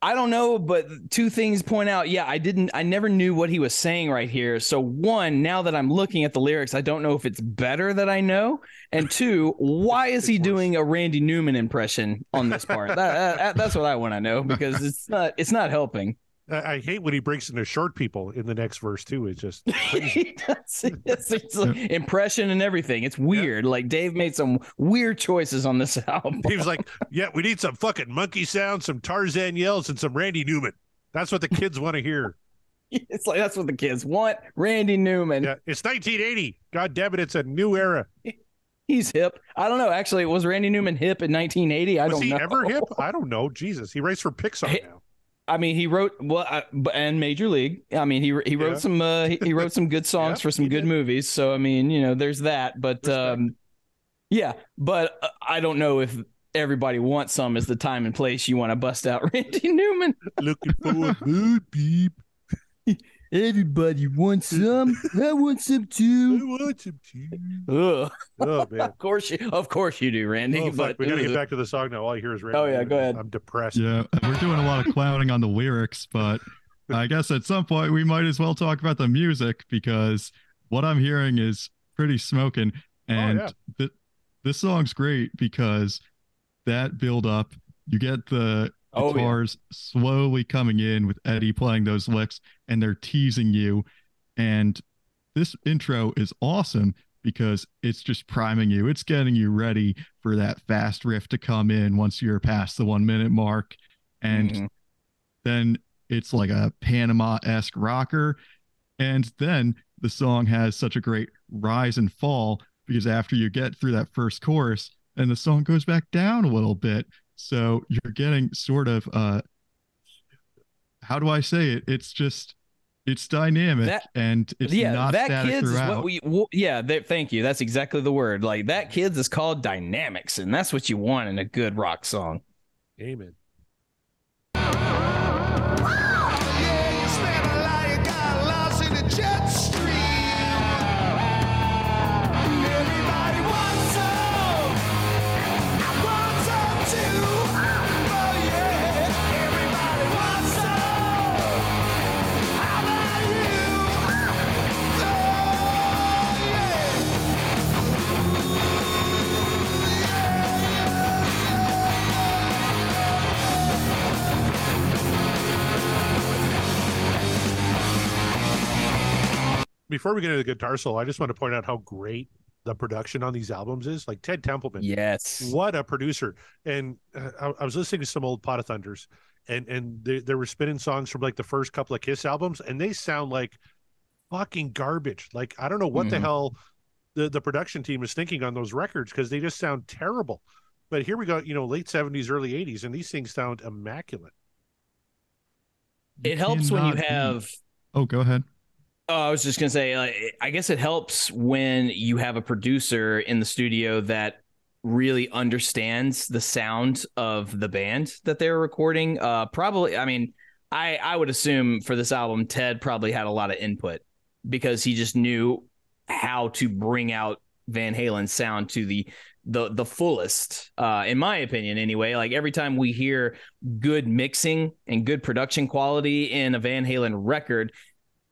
I don't know, but two things point out. Yeah, I didn't. I never knew what he was saying right here. So one, now that I'm looking at the lyrics, I don't know if it's better that I know. And two, why is he doing a Randy Newman impression on this part? that, that- that's what I want to know because it's not. It's not helping. I, I hate when he breaks into short people in the next verse too. It's just He does- it's, it's like impression and everything. It's weird. Like Dave made some weird choices on this album. he was like, "Yeah, we need some fucking monkey sounds, some Tarzan yells, and some Randy Newman. That's what the kids want to hear." It's like that's what the kids want. Randy Newman. Yeah, it's 1980. God damn it, it's a new era. He's hip. I don't know. Actually, was Randy Newman hip in 1980? I Was don't he know. ever hip? I don't know. Jesus, he writes for Pixar Hey, now. I mean, he wrote well, I, b- and Major League. I mean, he he wrote Yeah. some uh, he, he wrote some good songs Yeah, for some good did. movies. So I mean, you know, there's that. But um, yeah, but uh, I don't know if everybody wants some is the time and place you want to bust out Randy Newman. Looking for a moonbeam. Everybody wants some. I want some too. I too. want some too. Ugh. Oh man. Of course you, of course you do, Randy. Oh, but fuck. We gotta get back to the song now. All I hear is Randy. Oh, yeah, go ahead. I'm depressed. Yeah, we're doing a lot of clowning on the lyrics, but I guess at some point we might as well talk about the music because what I'm hearing is pretty smoking. Oh, and yeah. th- this song's great because that build up, you get the Oh, yeah. guitars slowly coming in with Eddie playing those licks, and they're teasing you. And this intro is awesome because it's just priming you. It's getting you ready for that fast riff to come in once you're past the one minute mark. And Mhm. then it's like a Panama esque rocker. And then the song has such a great rise and fall because after you get through that first chorus, and the song goes back down a little bit. So you're getting sort of uh how do I say it? It's just it's dynamic That- and it's yeah, not that kids throughout. is what we. Well, yeah, that, thank you. That's exactly the word. Like that kids is called dynamics, and that's what you want in a good rock song. Amen. Before we get into the guitar solo, I just want to point out how great the production on these albums is. Like Ted Templeman, Yes. what a producer! And uh, I, I was listening to some old Pod of Thunders, and and they, they were spinning songs from like the first couple of Kiss albums, and they sound like fucking garbage. Like I don't know what the Mhm. hell the the production team is thinking on those records because they just sound terrible. But here we go, you know, late seventies, early eighties, and these things sound immaculate. It helps when you cannot beat- have. Oh, go ahead. Oh, I was just gonna say, I guess it helps when you have a producer in the studio that really understands the sound of the band that they're recording. Uh, probably, I mean, I I would assume for this album, Ted probably had a lot of input because he just knew how to bring out Van Halen's sound to the the the fullest. Uh, in my opinion, anyway. Like every time we hear good mixing and good production quality in a Van Halen record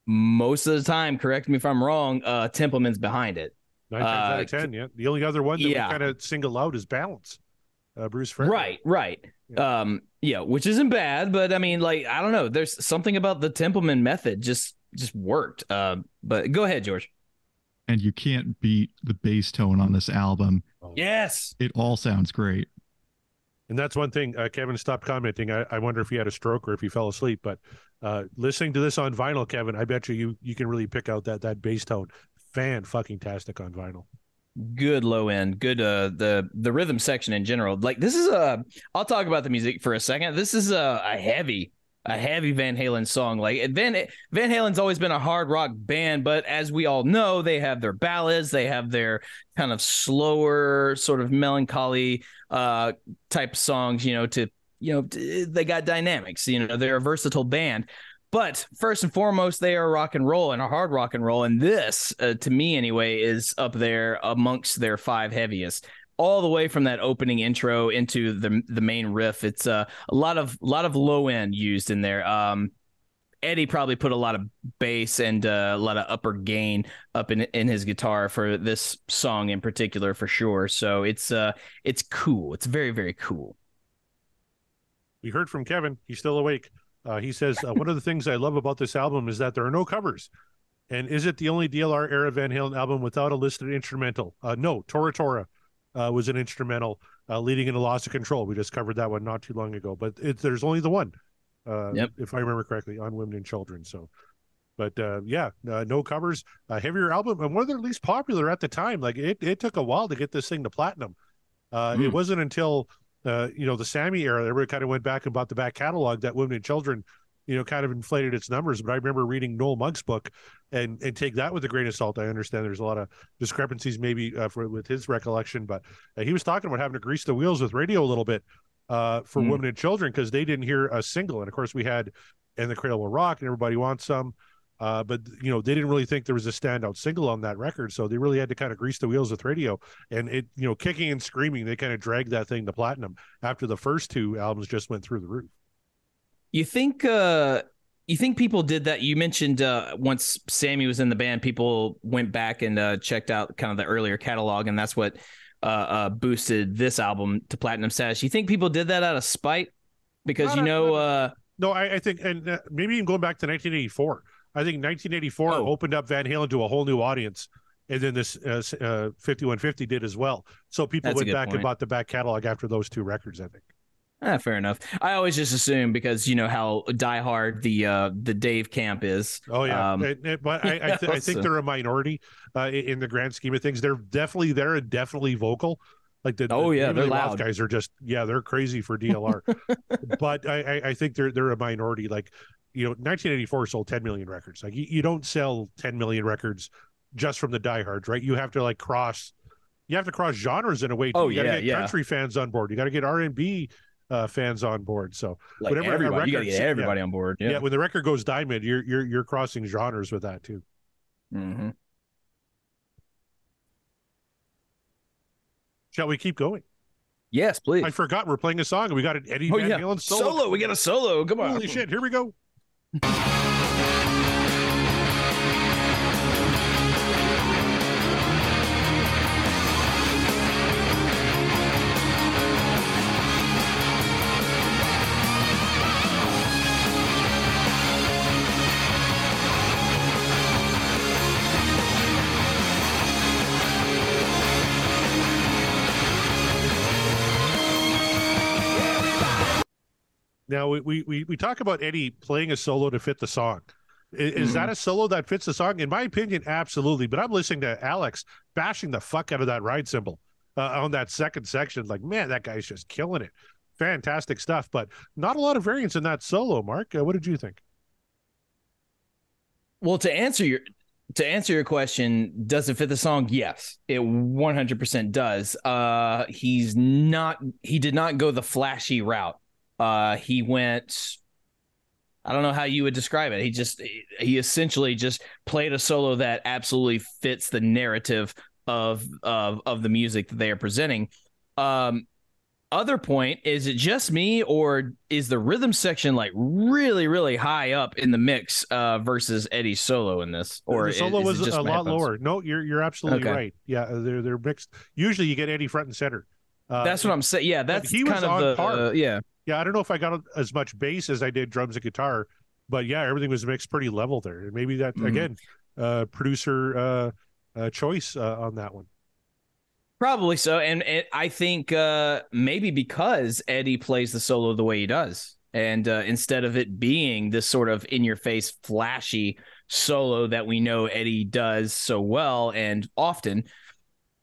most of the time, correct me if I'm wrong, uh, Templeman's behind it. Nine times out Uh, of ten, yeah. The only other one that yeah. we kind of single out is Balance. Uh, Bruce Frederick. Right, right. Yeah. Um, yeah, which isn't bad, but I mean, like, I don't know. There's something about the Templeman method just just worked. Uh, but go ahead, George. And you can't beat the bass tone on this album. Yes. It all sounds great. And that's one thing. Uh, Kevin stopped commenting. I, I wonder if he had a stroke or if he fell asleep. But uh, listening to this on vinyl, Kevin, I bet you you you can really pick out that that bass tone. Fan fucking tastic on vinyl. Good low end. Good uh the the rhythm section in general. Like this is a I'll talk about the music for a second. This is a, a heavy a heavy Van Halen song. Like Van Van Halen's always been a hard rock band, but as we all know, they have their ballads, they have their kind of slower, sort of melancholy uh type songs, you know, to you know, they got dynamics, you know, they're a versatile band. But first and foremost, they are rock and roll and a hard rock and roll. And this, uh, to me anyway, is up there amongst their five heaviest all the way from that opening intro into the the main riff. It's uh, a lot of lot of low end used in there. Um, Eddie probably put a lot of bass and uh, a lot of upper gain up in in his guitar for this song in particular, for sure. So it's uh, it's cool. It's very very cool. We heard from Kevin. He's still awake. Uh, he says uh, one of the things I love about this album is that there are no covers. And is it the only DLR era Van Halen album without a listed instrumental? Uh, no, Tora Tora uh, was an instrumental uh, leading into Loss of Control. We just covered that one not too long ago, but it, there's only the one, uh, Yep. if I remember correctly, on Women and Children. So, but uh, yeah, uh, no covers, a heavier album, and one of their least popular at the time. Like it, it took a while to get this thing to platinum. Uh, It Mm. wasn't until uh, you know the Sammy era, everybody kind of went back and bought the back catalog that Women and Children, you know, kind of inflated its numbers. But I remember reading Noel Monk's book and and take that with a grain of salt. I understand there's a lot of discrepancies maybe uh, for with his recollection, but uh, he was talking about having to grease the wheels with radio a little bit uh, for Mm. women and children because they didn't hear a single. And of course, we had "And the Cradle Will Rock" and everybody wants some. Uh, but you know they didn't really think there was a standout single on that record, so they really had to kind of grease the wheels with radio. And it, you know, kicking and screaming, they kind of dragged that thing to platinum after the first two albums just went through the roof. You think uh you think people did that? You mentioned uh once Sammy was in the band, people went back and uh checked out kind of the earlier catalog, and that's what uh, uh boosted this album to platinum status. You think people did that out of spite? Because you know, uh No, I, I think, and uh, maybe even going back to 1984. I think 1984 Oh. opened up Van Halen to a whole new audience, and then this uh, uh, 5150 did as well. So people That's went back and bought the back catalog after those two records. I think. ah, fair enough. I always just assume because you know how diehard the uh the Dave camp is. Oh yeah, Um, And- and- but I, I, th- I think they're a minority uh, in the grand scheme of things. They're definitely they're definitely vocal. Like the Oh, the yeah, they're Really Loud guys are just yeah they're crazy for DLR, but I, I I think they're they're a minority. Like you know 1984 sold 10 million records. Like you, you don't sell 10 million records just from the diehards, right? You have to like cross you have to cross genres in a way. Too. Oh, you gotta yeah, get yeah. country fans on board. You got to get R and B uh, fans on board. So Like everybody, you gotta record- get yeah. everybody on board. yeah. Yeah. when the record goes diamond, you're you're you're crossing genres with that too. mm-hmm. Shall we keep going? Yes, please. I forgot we're playing a song and we got an Eddie oh Van yeah, Halen solo. solo. We got a solo. Come on. Holy shit! Here we go. Mm-hmm. Now we, we we we talk about Eddie playing a solo to fit the song. I- Is, that a solo that fits the song? In my opinion, absolutely. But I'm listening to Alex bashing the fuck out of that ride cymbal uh, on that second section. Like, man, that guy's just killing it. Fantastic stuff. But not a lot of variance in that solo. Mark, uh, what did you think? Well, to answer your to answer your question, does it fit the song? Yes, it 100% does. Uh, he's not. He did not go the flashy route. Uh, he went. I don't know how you would describe it. He just he essentially just played a solo that absolutely fits the narrative of of of the music that they are presenting. Um, other point is it just me or is the rhythm section like really really high up in the mix uh versus Eddie's solo in this or the solo is was just a lot headphones? lower. No, you're you're absolutely Okay. right. Yeah, uh, they're they're mixed. Usually, you get Eddie front and center. Uh, That's what I'm saying. Yeah, that's he was kind of on the par. uh, yeah. Yeah, I don't know if I got as much bass as I did drums and guitar, but yeah, everything was mixed pretty level there. And maybe that Mhm. again, uh, producer uh, uh, choice uh, on that one. Probably so, and, and I think uh, maybe because Eddie plays the solo the way he does, and uh, instead of it being this sort of in-your-face, flashy solo that we know Eddie does so well and often,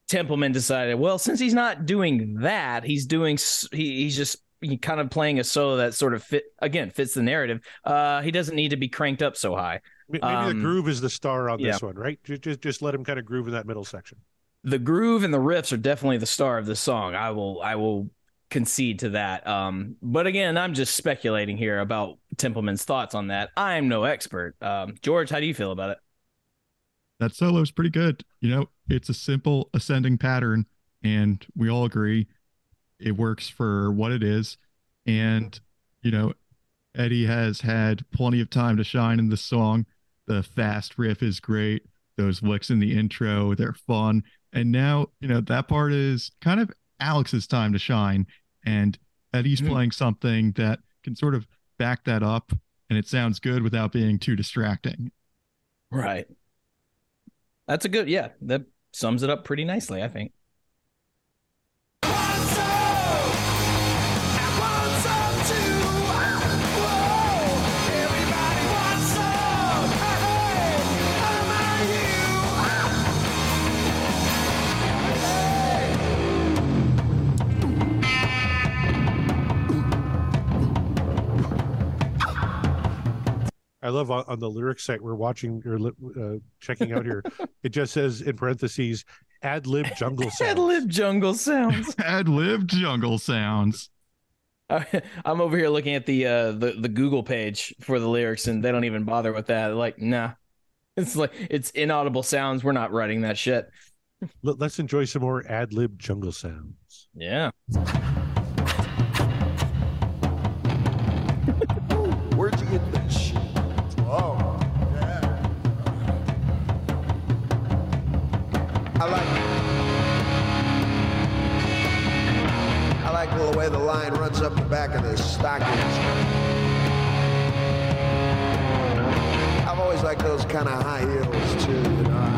Templeman decided, well, since he's not doing that, he's doing s- he, he's just he kind of playing a solo that sort of fit again fits the narrative. Uh, he doesn't need to be cranked up so high. Maybe the Um, groove is the star on this one, right? Just, just just let him kind of groove in that middle section. the groove and the riffs are definitely the star of the song. I will I will concede to that. Um, but again, I'm just speculating here about Templeman's thoughts on that. I'm no expert. Um, George, how do you feel about it? that solo is pretty good. You know, it's a simple ascending pattern, and we all agree it works for what it is. And, you know, Eddie has had plenty of time to shine in this song. The fast riff is great. Those licks in the intro, they're fun. And now, you know, that part is kind of Alex's time to shine. And Eddie's Mhm. playing something that can sort of back that up and it sounds good without being too distracting. Right. That's a good yeah, that sums it up pretty nicely, I think. I love on, on the lyrics site we're watching or li- uh, checking out here. it just says in parentheses ad lib jungle sounds. Ad lib jungle sounds. Ad lib jungle sounds. I'm over here looking at the uh the, the Google page for the lyrics and they don't even bother with that. Like, nah. It's like it's inaudible sounds. We're not writing that shit. Let, us enjoy some more ad lib jungle sounds. Yeah. Back of the stockings. I've always liked those kind of high heels too, you know.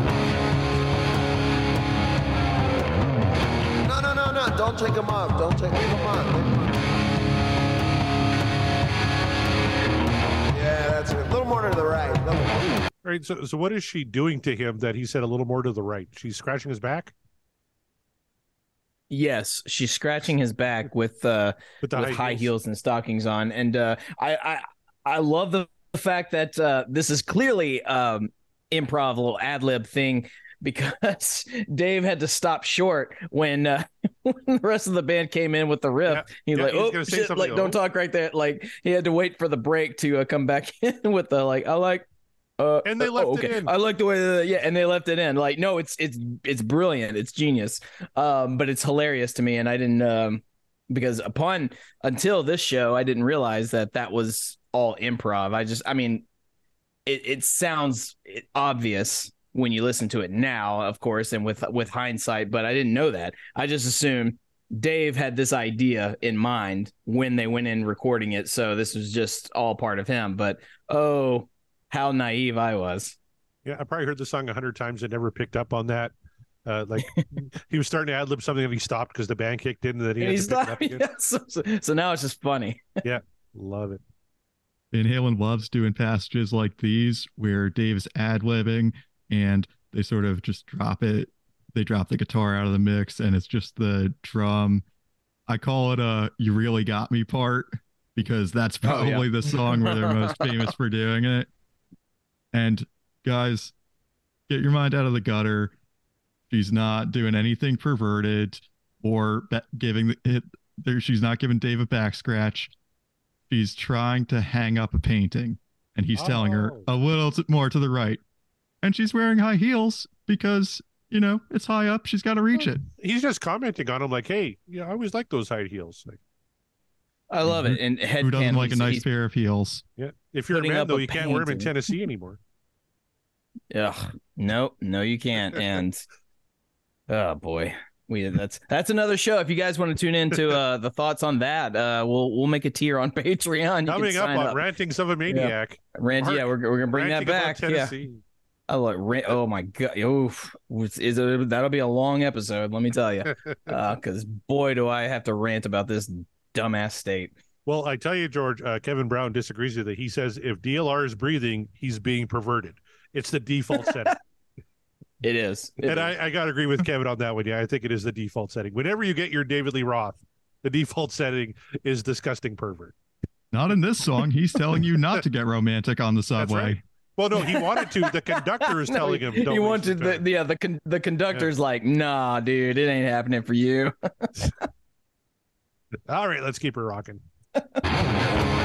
No, no, no, no! Don't take them off. Don't take them on. Yeah, that's it. A little more to the right. Right. So, so what is she doing to him that he said a little more to the right? She's scratching his back Yes, she's scratching his back with uh with with high heels and stockings on, and uh, I I I love the fact that uh, this is clearly um improv little ad lib thing because Dave had to stop short when uh, when the rest of the band came in with the riff. Yeah, He's yeah, like, "Oh shit!" Like, don't talk right there. Like he had to wait for the break to uh, come back in with the like, "I like." Uh, And they uh, left oh, it okay. in. I like the way, the, yeah, and they left it in. Like, no, it's it's it's brilliant. It's genius. Um, but it's hilarious to me, and I didn't um because upon until this show, I didn't realize that that was all improv. I just, I mean, it it sounds obvious when you listen to it now, of course, and with with hindsight. But I didn't know that. I just assumed Dave had this idea in mind when they went in recording it, so this was just all part of him. But oh, how naive I was. Yeah, I probably heard the song a hundred times and never picked up on that. Uh, like he was starting to ad lib something and he stopped because the band kicked in and then he And had he's to pick it up again. yeah, so, so, so now it's just funny. Yeah, love it. Van Halen loves doing passages like these where Dave's ad libbing and they sort of just drop it. They drop the guitar out of the mix and it's just the drum. I call it a you really got me part because that's Oh, yeah. probably the song where they're most famous for doing it. And guys, get your mind out of the gutter. She's not doing anything perverted or be- giving it. There, she's not giving Dave a back scratch. She's trying to hang up a painting, and he's telling her Oh. a little t- more to the right, and she's wearing high heels because you know it's high up. She's got to reach it. He's just commenting on him like, "Hey, yeah, I always like those high heels." Like, I love it. And head Who doesn't like a nice pair of heels? yeah, if you're a man though, a you can't wear them in. Tennessee anymore. Ugh, no, no, you can't. And oh boy, we that's that's another show. If you guys want to tune into uh, the thoughts on that, uh, we'll we'll make a tier on Patreon. You Coming can up sign on up. ranting of a maniac. Rand, yeah, we're, we're gonna bring that ranting about back. Yeah, Tennessee. I like. Ran- oh my god, oof, is, is it, that'll be a long episode. Let me tell you, because boy, do I have to rant about this dumbass state. Well, I tell you, George, uh, Kevin Brown disagrees with it. He says if DLR is breathing, he's being perverted. It's the default setting. It is, It and is. I, I got to agree with Kevin on that one. Yeah, I think it is the default setting. Whenever you get your David Lee Roth, the default setting is disgusting pervert. Not in this song. He's telling you not to get romantic on the subway. right. Well, no, he wanted to. The conductor is No, telling him. he Don't waste wanted your the yeah the con- the conductor's like nah dude it ain't happening for you All right, let's keep her rocking.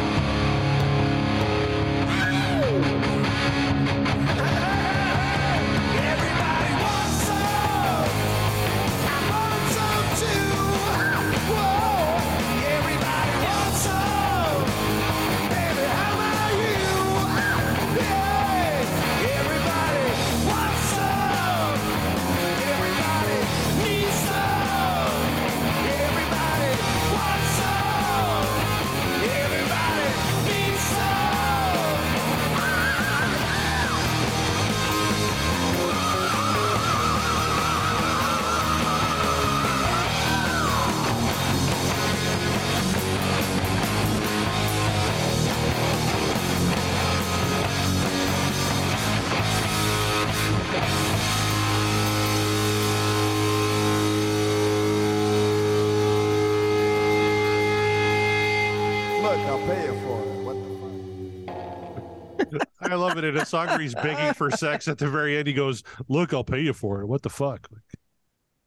fuck? I it in a song where he's begging for sex. At the very end, he goes, "Look, I'll pay you for it." What the fuck?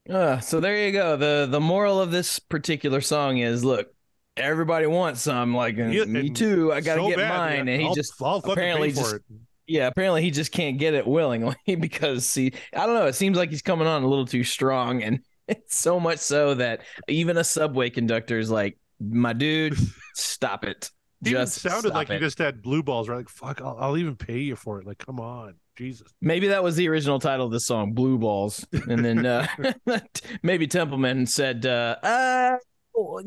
Uh, so there you go. The the moral of this particular song is look, everybody wants some. Like Yeah, me too. I gotta so get bad, mine. yeah. And he I'll- just I'll apparently just it. yeah, apparently he just can't get it willingly because see, I don't know. It seems like he's coming on a little too strong, and it's so much so that even a subway conductor is like, "My dude, stop it." Just sounded like it. he just had blue balls. Right? Like, fuck, I'll, I'll even pay you for it. Like, come on, Jesus. Maybe that was the original title of the song, Blue Balls. And then uh, maybe Templeman said, uh, uh,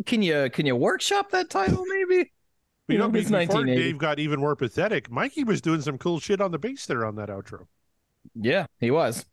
can you can you workshop that title maybe? But you know, before 1980. Dave got even more pathetic. Mikey was doing some cool shit on the bass there on that outro. Yeah, he was.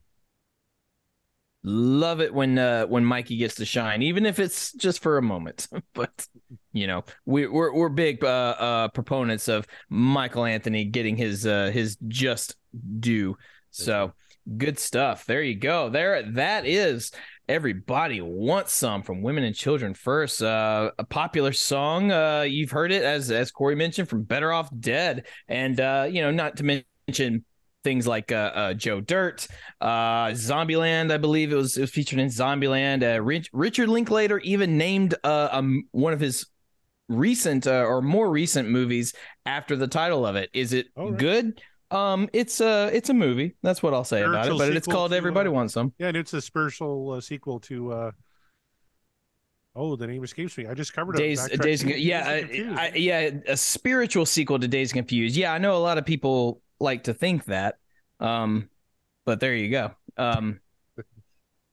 Love it when uh when Mikey gets to shine, even if it's just for a moment. but you know, we, we're we're big uh, uh proponents of Michael Anthony getting his uh his just due. So good stuff. There you go. There that is everybody wants some from women and children first uh a popular song uh you've heard it as as corey mentioned from better off dead and uh you know not to mention things like uh, uh joe dirt uh zombieland i believe it was it was featured in zombieland uh Rich, richard linklater even named uh um one of his recent uh, or more recent movies after the title of it is it right. good um it's a it's a movie that's what i'll say about it but it's called to, everybody uh, wants some Yeah, and it's a spiritual uh, sequel to. uh Oh, the name escapes me. I just covered it. Days, Backtrack Days, to yeah, Dazed and Confused. I, I, yeah, a spiritual sequel to Days Confused. Yeah, I know a lot of people like to think that, um, but there you go. Um,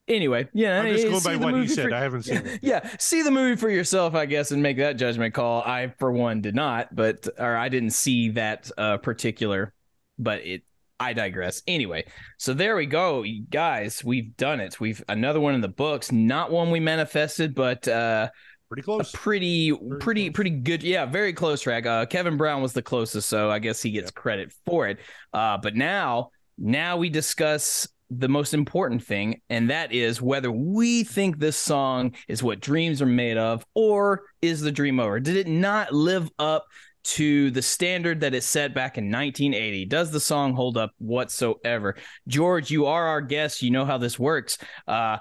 anyway, yeah, I'm just eh, going by what he said. for- I haven't seen it. yeah, see the movie for yourself, I guess, and make that judgment call. I, for one, did not, but or I didn't see that uh, particular, but it. I digress. Anyway, so there we go, you guys. We've done it. We've another one in the books. Not one we manifested, but uh, Pretty a close. pretty pretty close. pretty good yeah very close track uh kevin brown was the closest so i guess he gets credit for it. Uh but now now we discuss the most important thing and that is whether we think this song is what dreams are made of or is the dream over. Did it not live up to the standard that it set back in 1980 does the song hold up whatsoever? George you are our guest. You know how this works. Uh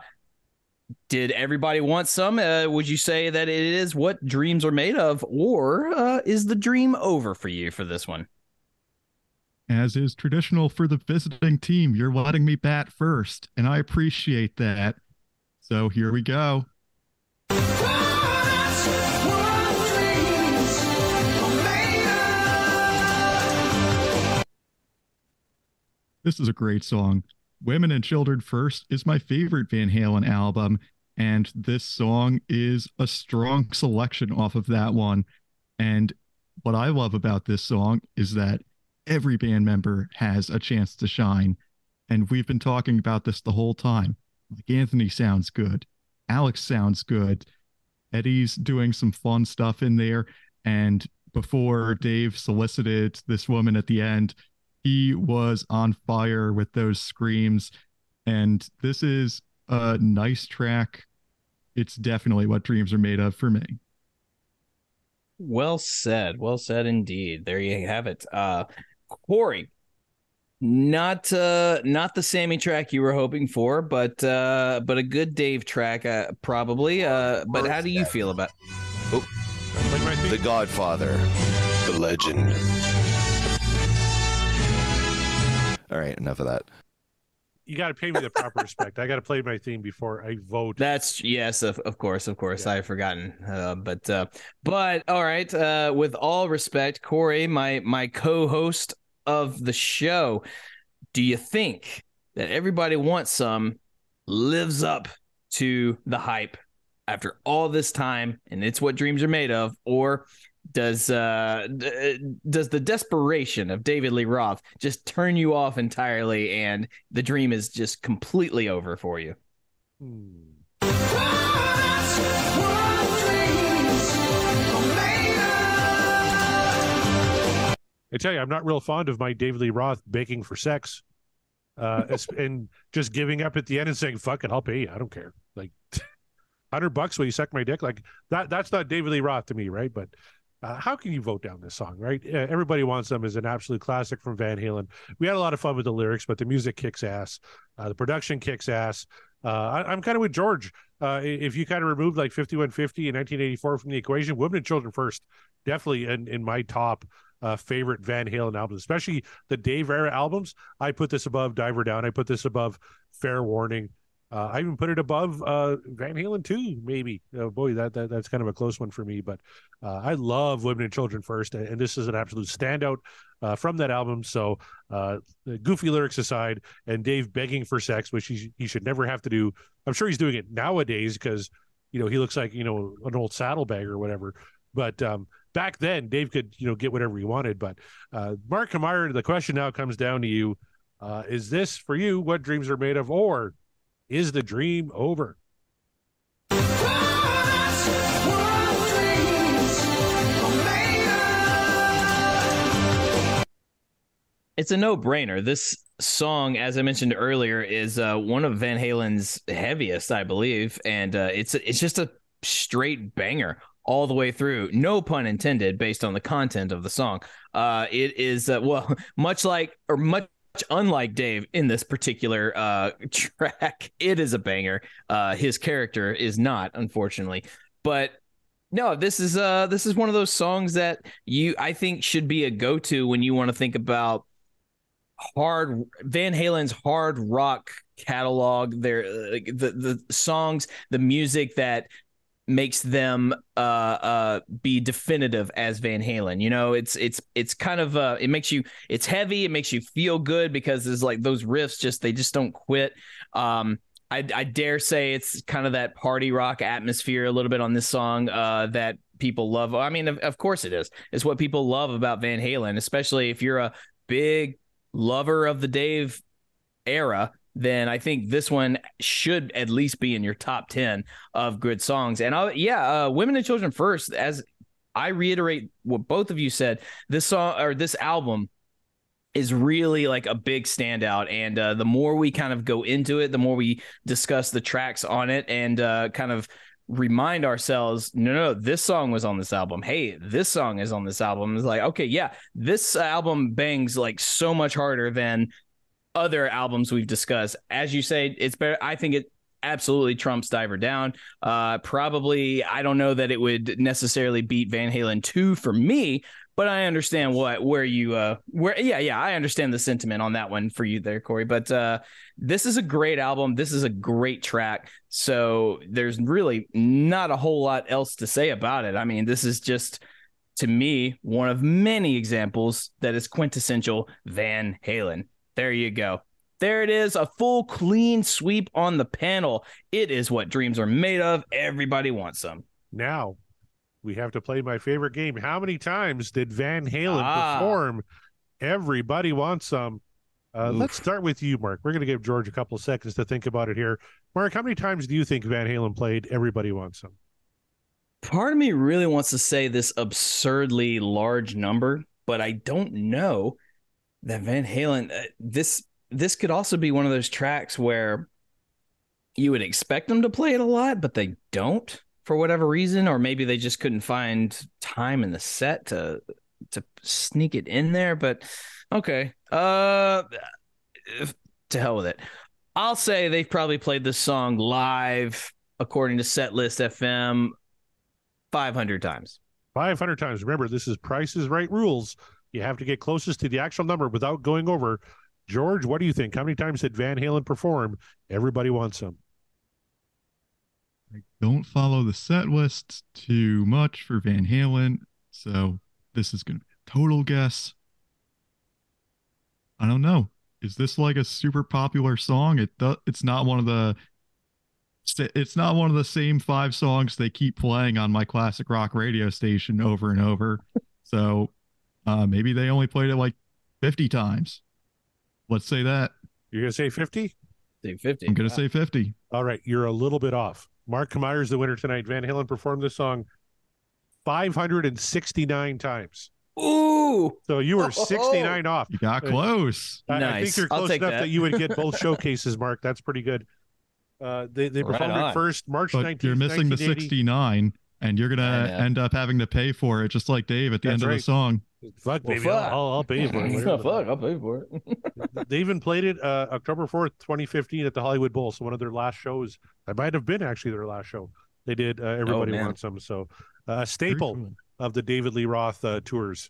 did everybody want some? Uh, would you say that it is what dreams are made of, or uh, is the dream over for you for this one? As is traditional for the visiting team, you're letting me bat first, and I appreciate that. So here we go. This is a great song. Women and Children First is my favorite Van Halen album, and this song is a strong selection off of that one. And what I love about this song is that every band member has a chance to shine. And we've been talking about this the whole time. Like Anthony sounds good, Alex sounds good, Eddie's doing some fun stuff in there. And before Dave solicited this woman at the end, he was on fire with those screams. And this is a nice track it's definitely what dreams are made of for me. Well said. Well said indeed. There you have it. Uh Corey, not uh not the Sammy track you were hoping for, but uh but a good Dave track uh, probably. Uh but how do you feel about Like my The Godfather, the legend. All right, enough of that. you got to pay me the proper respect. I got to play my theme before I vote. That's yes, of, of course, of course. I've forgotten. Uh, but uh, but all right. Uh, with all respect, Corey, my my co-host of the show, do you think that everybody wants some lives up to the hype after all this time, and it's what dreams are made of, or does uh d- does the desperation of David Lee Roth just turn you off entirely, and the dream is just completely over for you? I tell you, I'm not real fond of my David Lee Roth begging for sex, uh, and just giving up at the end and saying "fuck it, I'll pay you. I don't care." Like, hundred bucks will you suck my dick? Like that. That's not David Lee Roth to me, right? But uh, how can you vote down this song, right? Uh, Everybody wants them is an absolute classic from Van Halen. We had a lot of fun with the lyrics, but the music kicks ass. Uh, the production kicks ass. Uh, I, I'm kind of with George. Uh, if you kind of removed like 5150 and 1984 from the equation, Women and Children First, definitely in, in my top uh, favorite Van Halen albums, especially the Dave era albums. I put this above Diver Down. I put this above Fair Warning. Uh, I even put it above uh, Van Halen 2, maybe. Oh, boy, that, that that's kind of a close one for me. But uh, I love Women and Children First, and, and this is an absolute standout uh, from that album. So, uh, goofy lyrics aside, and Dave begging for sex, which he, he should never have to do. I'm sure he's doing it nowadays because, you know, he looks like, you know, an old saddlebag or whatever. But um, back then, Dave could, you know, get whatever he wanted. But uh, Mark Kamara, the question now comes down to you. Uh, is this for you what dreams are made of, or is the dream over? It's a no-brainer. This song, as I mentioned earlier, is uh, one of Van Halen's heaviest, I believe, and uh, it's it's just a straight banger all the way through. No pun intended, based on the content of the song. Uh, it is uh, well, much like or much unlike Dave in this particular uh, track. It is a banger. Uh, his character is not, unfortunately, but no, this is uh this is one of those songs that you I think should be a go-to when you want to think about hard Van Halen's hard rock catalog. Their uh, the the songs, the music that makes them uh uh be definitive as Van Halen. You know, it's it's it's kind of uh it makes you it's heavy, it makes you feel good because there's like those riffs just they just don't quit. Um I, I dare say it's kind of that party rock atmosphere a little bit on this song uh, that people love. I mean, of, of course it is. It's what people love about Van Halen, especially if you're a big lover of the Dave era. Then I think this one should at least be in your top ten of good songs. And I, yeah, uh, "Women and Children First, As I reiterate what both of you said, this song or this album is really like a big standout. And uh, the more we kind of go into it the more we discuss the tracks on it and uh, kind of remind ourselves no no this song was on this album. Hey this song is on this album. It's like okay yeah this album bangs like so much harder than other albums we've discussed. As you say it's better i think it absolutely trumps diver down. Uh probably i don't know that it would necessarily beat van halen 2 for me but I understand what where you uh where yeah yeah I understand the sentiment on that one for you there Corey but uh this is a great album. This is a great track. So there's really not a whole lot else to say about it. I mean this is just to me one of many examples that is quintessential Van Halen there you go there it is a full clean sweep on the panel it is what dreams are made of everybody wants some Now we have to play my favorite game. How many times did Van Halen Ah. perform? Everybody wants some. Uh, let's start with you, Mark. We're going to give George a couple of seconds to think about it here. Mark, how many times do you think Van Halen played Everybody Wants Some? part of me really wants to say this absurdly large number, but I don't know that Van Halen. uh, This this could also be one of those tracks where you would expect them to play it a lot, but they don't for whatever reason, or maybe they just couldn't find time in the set to to sneak it in there. But okay, uh, to hell with it. I'll say they've probably played this song live, according to Setlist FM, five hundred times. 500 times. Remember, this is Price's Right rules. You have to get closest to the actual number without going over. George, what do you think? How many times did Van Halen perform? Everybody wants some. I don't follow the set lists too much for Van Halen, so this is going to be a total guess. I don't know. Is this like a super popular song? It it's not one of the it's not one of the same five songs they keep playing on my classic rock radio station over and over. So uh, maybe they only played it like 50 times. Let's say that. You're going to say 50? Say fifty. I'm going to say 50. All right. You're a little bit off. Mark Kameyer's the winner tonight. Van Halen performed this song 569 times. Ooh, So you were 69 off. You got Uh, close. I, I think you're close enough that. that. you would get both showcases, Mark. That's pretty good. Uh, they they Right performed it first March But 19th. you're missing the 69, and you're going to end up having to pay for it, just like Dave at the That's end of the song. Fuck, Well, baby. fuck. I'll, I'll, I'll pay for it. Oh, Whatever. fuck, I'll pay for it. They even played it uh, October 4th, 2015 at the Hollywood Bowl. So one of their last shows. I might have been actually their last show. They did uh, Everybody man. Wants Some. So uh, a Very staple cool. of the David Lee Roth uh, tours.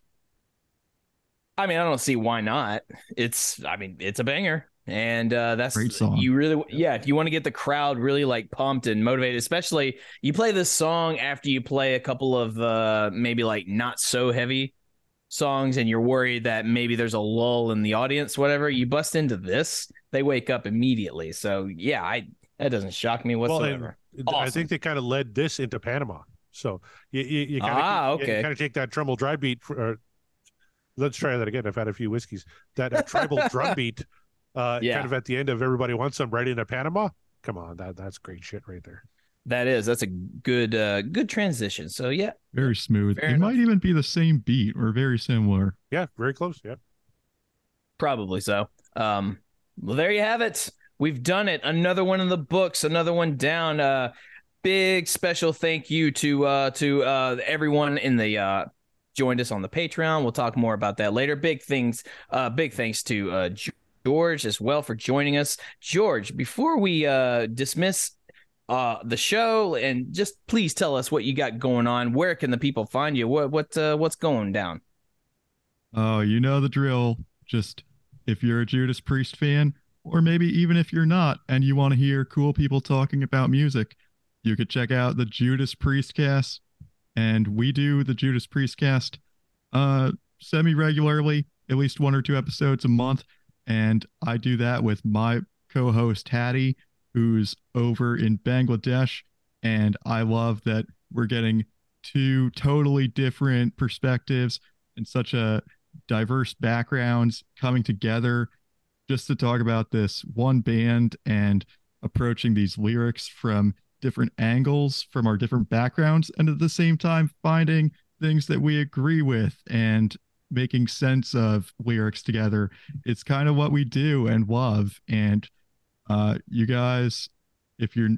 I mean, I don't see why not. It's, I mean, it's a banger, and uh, that's Great song. You really, yeah. If you want to get the crowd really like pumped and motivated, especially you play this song after you play a couple of uh, maybe like not so heavy songs, and you're worried that maybe there's a lull in the audience, whatever. You bust into this, they wake up immediately. So yeah, I that doesn't shock me Well, whatsoever. I think they kind of led this into Panama. So you, you, you kind of Ah, you, okay. kind of take that tribal dry beat. For, uh, let's try that again. I've had a few whiskeys. That uh, tribal drum beat, uh, Yeah. kind of at the end of Everybody Wants them right into Panama. Come on, that that's great shit right there. that is that's a good uh, good transition. So yeah, Very smooth. Fair it enough. might even be the same beat or very similar. Yeah, very close. Yeah. Probably so. Um, well, there you have it. We've done it. Another one in the books. Another one down. Uh, big special thank you to uh to uh everyone in the uh joined us on the Patreon. We'll talk more about that later. Big things. Uh, big thanks to uh George as well for joining us. George, before we uh dismiss uh the show and just please tell us what you got going on. Where can the people find you? What what uh, what's going down? Oh, you know the drill. Just if you're a Judas Priest fan, or maybe even if you're not and you want to hear cool people talking about music, you could check out the Judas Priest cast. And we do the Judas Priest cast uh semi regularly, at least one or two episodes a month. And I do that with my co-host Hattie, who's over in Bangladesh. And I love that we're getting two totally different perspectives and such a diverse backgrounds coming together just to talk about this one band and approaching these lyrics from different angles from our different backgrounds and at the same time finding things that we agree with and making sense of lyrics together it's kind of what we do and love and uh you guys if you're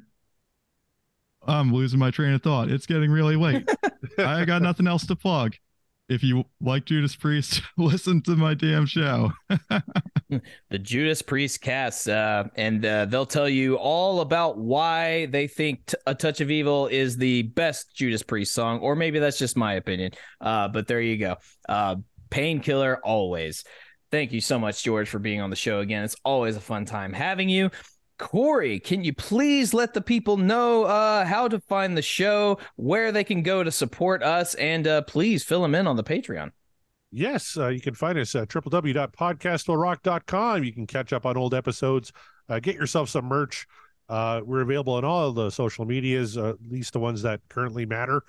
i'm losing my train of thought it's getting really late i got nothing else to plug if you like Judas Priest, listen to my damn show. the Judas Priest cast, uh, and uh, they'll tell you all about why they think t- "A Touch of Evil" is the best Judas Priest song, or maybe that's just my opinion. Uh, but there you go. Painkiller always. Thank you so much, George, for being on the show again. It's always a fun time having you. Corey, can you please let the people know uh, how to find the show, where they can go to support us, and uh, please fill them in on the Patreon. Yes, uh, you can find us at www.podcastwillrock.com. You can catch up on old episodes, uh, get yourself some merch. Uh, we're available on all the social medias, uh, at least the ones that currently matter.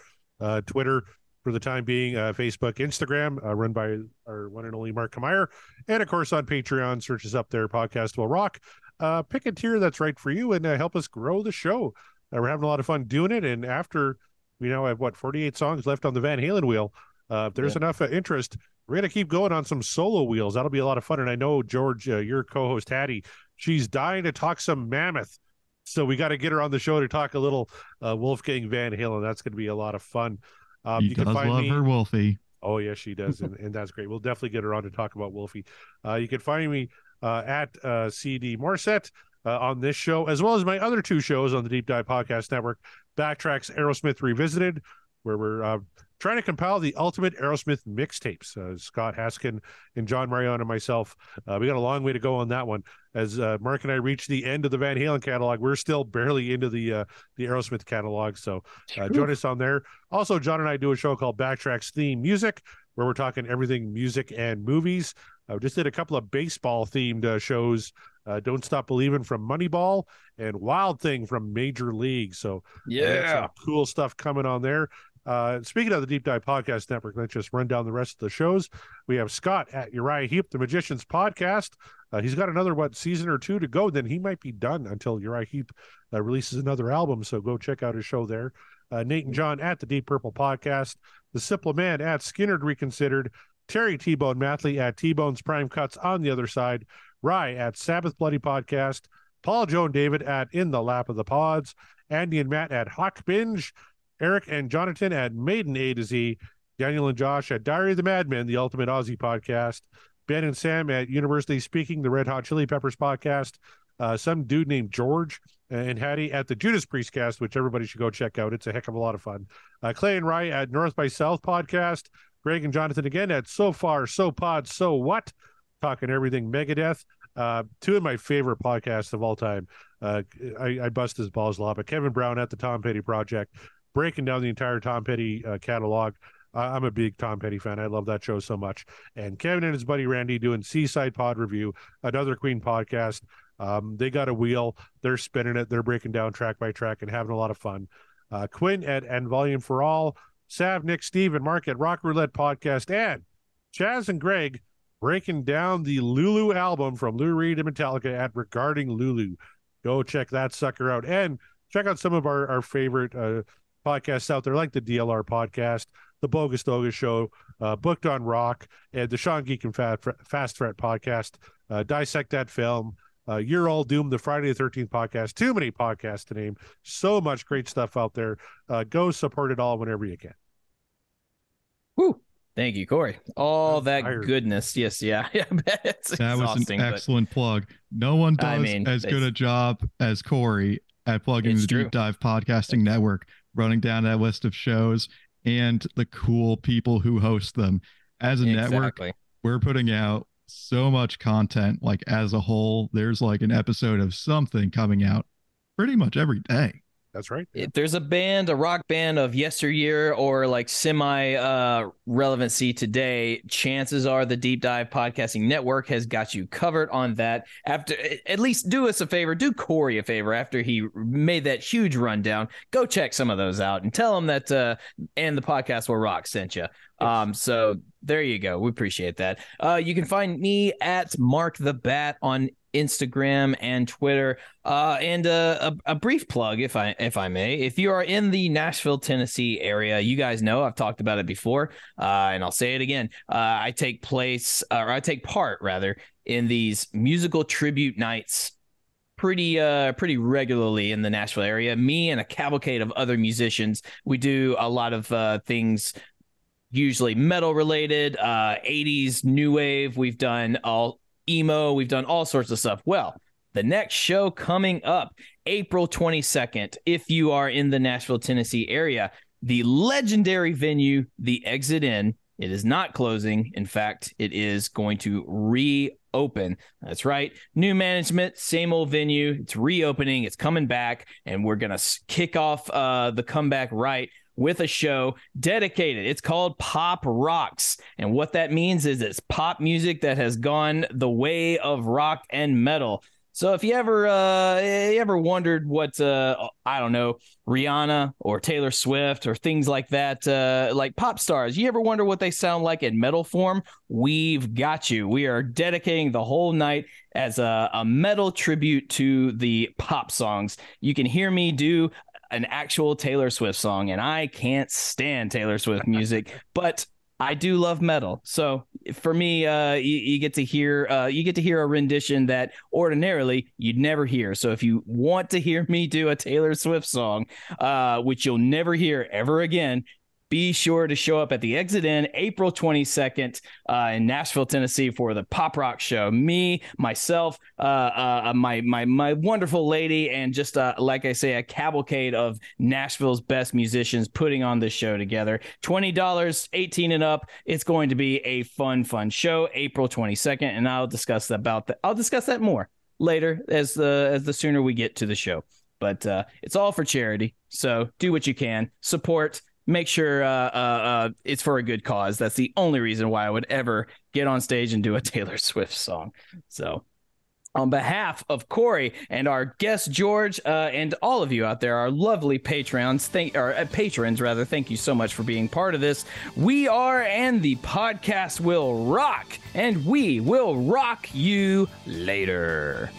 Twitter, for the time being, uh, Facebook, Instagram, uh, run by our one and only Mark Kameyer. And of course, on Patreon, search us up there, Podcast Will Rock. Uh, pick a tier that's right for you and uh, help us grow the show. Uh, we're having a lot of fun doing it. And after we now have what 48 songs left on the Van Halen wheel, uh, if there's enough uh, interest, we're gonna keep going on some solo wheels. That'll be a lot of fun. And I know George, uh, your co-host Hattie, she's dying to talk some Mammoth. So we got to get her on the show to talk a little uh, Wolfgang Van Halen. That's going to be a lot of fun. Um, you can find love me. her Wolfie. Oh yes, she does, and, and that's great. We'll definitely get her on to talk about Wolfie. Uh, you can find me uh, at uh, CD Morset uh, on this show, as well as my other two shows on the Deep Dive Podcast Network. Backtracks Aerosmith Revisited, where we're uh, trying to compile the ultimate Aerosmith mixtapes. Uh, Scott Haskin and John Marion and myself. Uh, we got a long way to go on that one. As uh, Mark and I reach the end of the Van Halen catalog, we're still barely into the uh, the Aerosmith catalog. So uh, join us on there. Also, John and I do a show called Backtracks Theme Music, where we're talking everything music and movies. I just did a couple of baseball themed uh, shows. Uh, Don't Stop Believing from Moneyball and Wild Thing from Major League. So yeah, some cool stuff coming on there. Uh, speaking of the Deep Dive Podcast Network, let's just run down the rest of the shows. We have Scott at Uriah Heep, the Magicians Podcast. Uh, he's got another what season or two to go. Then he might be done until Uriah Heep uh, releases another album. So go check out his show there. Uh, Nate and John at the Deep Purple Podcast. The Simple Man at Skynyrd Reconsidered. Terry T Bone Mathley at T Bone's Prime Cuts on the other side. Rye at Sabbath Bloody Podcast. Paul, Joan David at In the Lap of the Pods. Andy and Matt at Hawk Binge. Eric and Jonathan at Maiden A to Z. Daniel and Josh at Diary of the Madman, the Ultimate Aussie Podcast. Ben and Sam at Universally Speaking, the Red Hot Chili Peppers Podcast. Uh, some dude named George and Hattie at the Judas Priest Cast, which everybody should go check out. It's a heck of a lot of fun. Uh, Clay and Rye at North by South Podcast. Greg and Jonathan again at So Far, So Pod, So What, talking everything Megadeth. Uh, two of my favorite podcasts of all time. Uh, I, I bust his balls a lot, but Kevin Brown at the Tom Petty Project, breaking down the entire Tom Petty uh, catalog. I'm a big Tom Petty fan. I love that show so much. And Kevin and his buddy Randy doing Seaside Pod Review, another Queen podcast. Um, they got a wheel. They're spinning it. They're breaking down track by track and having a lot of fun. Uh, Quinn at and Volume for All, Sav, Nick, Steve, and Mark at Rock Roulette Podcast, and Chaz and Greg breaking down the Lulu album from Lou Reed and Metallica at Regarding Lulu. Go check that sucker out and check out some of our, our favorite uh, podcasts out there, like the DLR podcast, the Bogus Doga Show, uh, Booked on Rock, and the Sean Geek and Fat, Fast Threat podcast. Uh, dissect that film. Uh, You're All Doomed, the Friday the 13th podcast. Too many podcasts to name. So much great stuff out there. Uh, go support it all whenever you can. Whew. Thank you, Corey. All I'm that tired. goodness. Yes, yeah. yeah it's That was exhausting, an but excellent plug. No one does I mean, as good a job as Corey at plugging It's the true. Deep Dive Podcasting Network, running down that list of shows and the cool people who host them. As a network, we're putting out so much content. Like as a whole, there's like an episode of something coming out pretty much every day. That's right. If there's a band, a rock band of yesteryear or like semi uh, relevancy today, chances are the Deep Dive Podcasting Network has got you covered on that. After at least do us a favor, do Corey a favor after he made that huge rundown. Go check some of those out and tell him that uh, and the podcast will rock sent you. Um, so there you go. We appreciate that. Uh, you can find me at Mark the Bat on Instagram and Twitter. Uh, and uh, a, a brief plug, if I if I may, if you are in the Nashville, Tennessee area, you guys know I've talked about it before, uh, and I'll say it again. Uh, I take place, or I take part rather, in these musical tribute nights pretty uh pretty regularly in the Nashville area. Me and a cavalcade of other musicians. We do a lot of uh things usually metal related, uh 80s new wave. We've done all emo, we've done all sorts of stuff. Well, the next show coming up April 22nd, if you are in the Nashville, Tennessee area, the legendary venue, the Exit Inn, it is not closing. In fact, it is going to reopen. That's right. New management, same old venue. It's reopening. It's coming back, and we're gonna kick off uh, the comeback right with a show dedicated. It's called Pop Rocks, and what that means is it's pop music that has gone the way of rock and metal. So if you ever uh you ever wondered what uh I don't know Rihanna or Taylor Swift or things like that uh like pop stars you ever wonder what they sound like in metal form we've got you we are dedicating the whole night as a, a metal tribute to the pop songs you can hear me do an actual Taylor Swift song and I can't stand Taylor Swift music but I do love metal. So for me, uh, you, you get to hear uh, you get to hear a rendition that ordinarily you'd never hear. So if you want to hear me do a Taylor Swift song, uh, which you'll never hear ever again, be sure to show up at the Exit Inn April 22nd uh, in Nashville, Tennessee for the Pop Rock Show. Me, myself, uh, uh, my my my wonderful lady, and just uh, like I say, a cavalcade of Nashville's best musicians putting on this show together. Twenty dollars, 18 and up. It's going to be a fun, fun show. April 22nd, and I'll discuss about that. I'll discuss that more later as the as the sooner we get to the show. But uh, it's all for charity, so do what you can. Support make sure uh, uh, uh, it's for a good cause. That's the only reason why I would ever get on stage and do a Taylor Swift song. So, on behalf of Corey and our guest George, uh, and all of you out there, our lovely patrons, thank or uh, patrons rather, thank you so much for being part of this. We are, and the podcast will rock, and we will rock you later.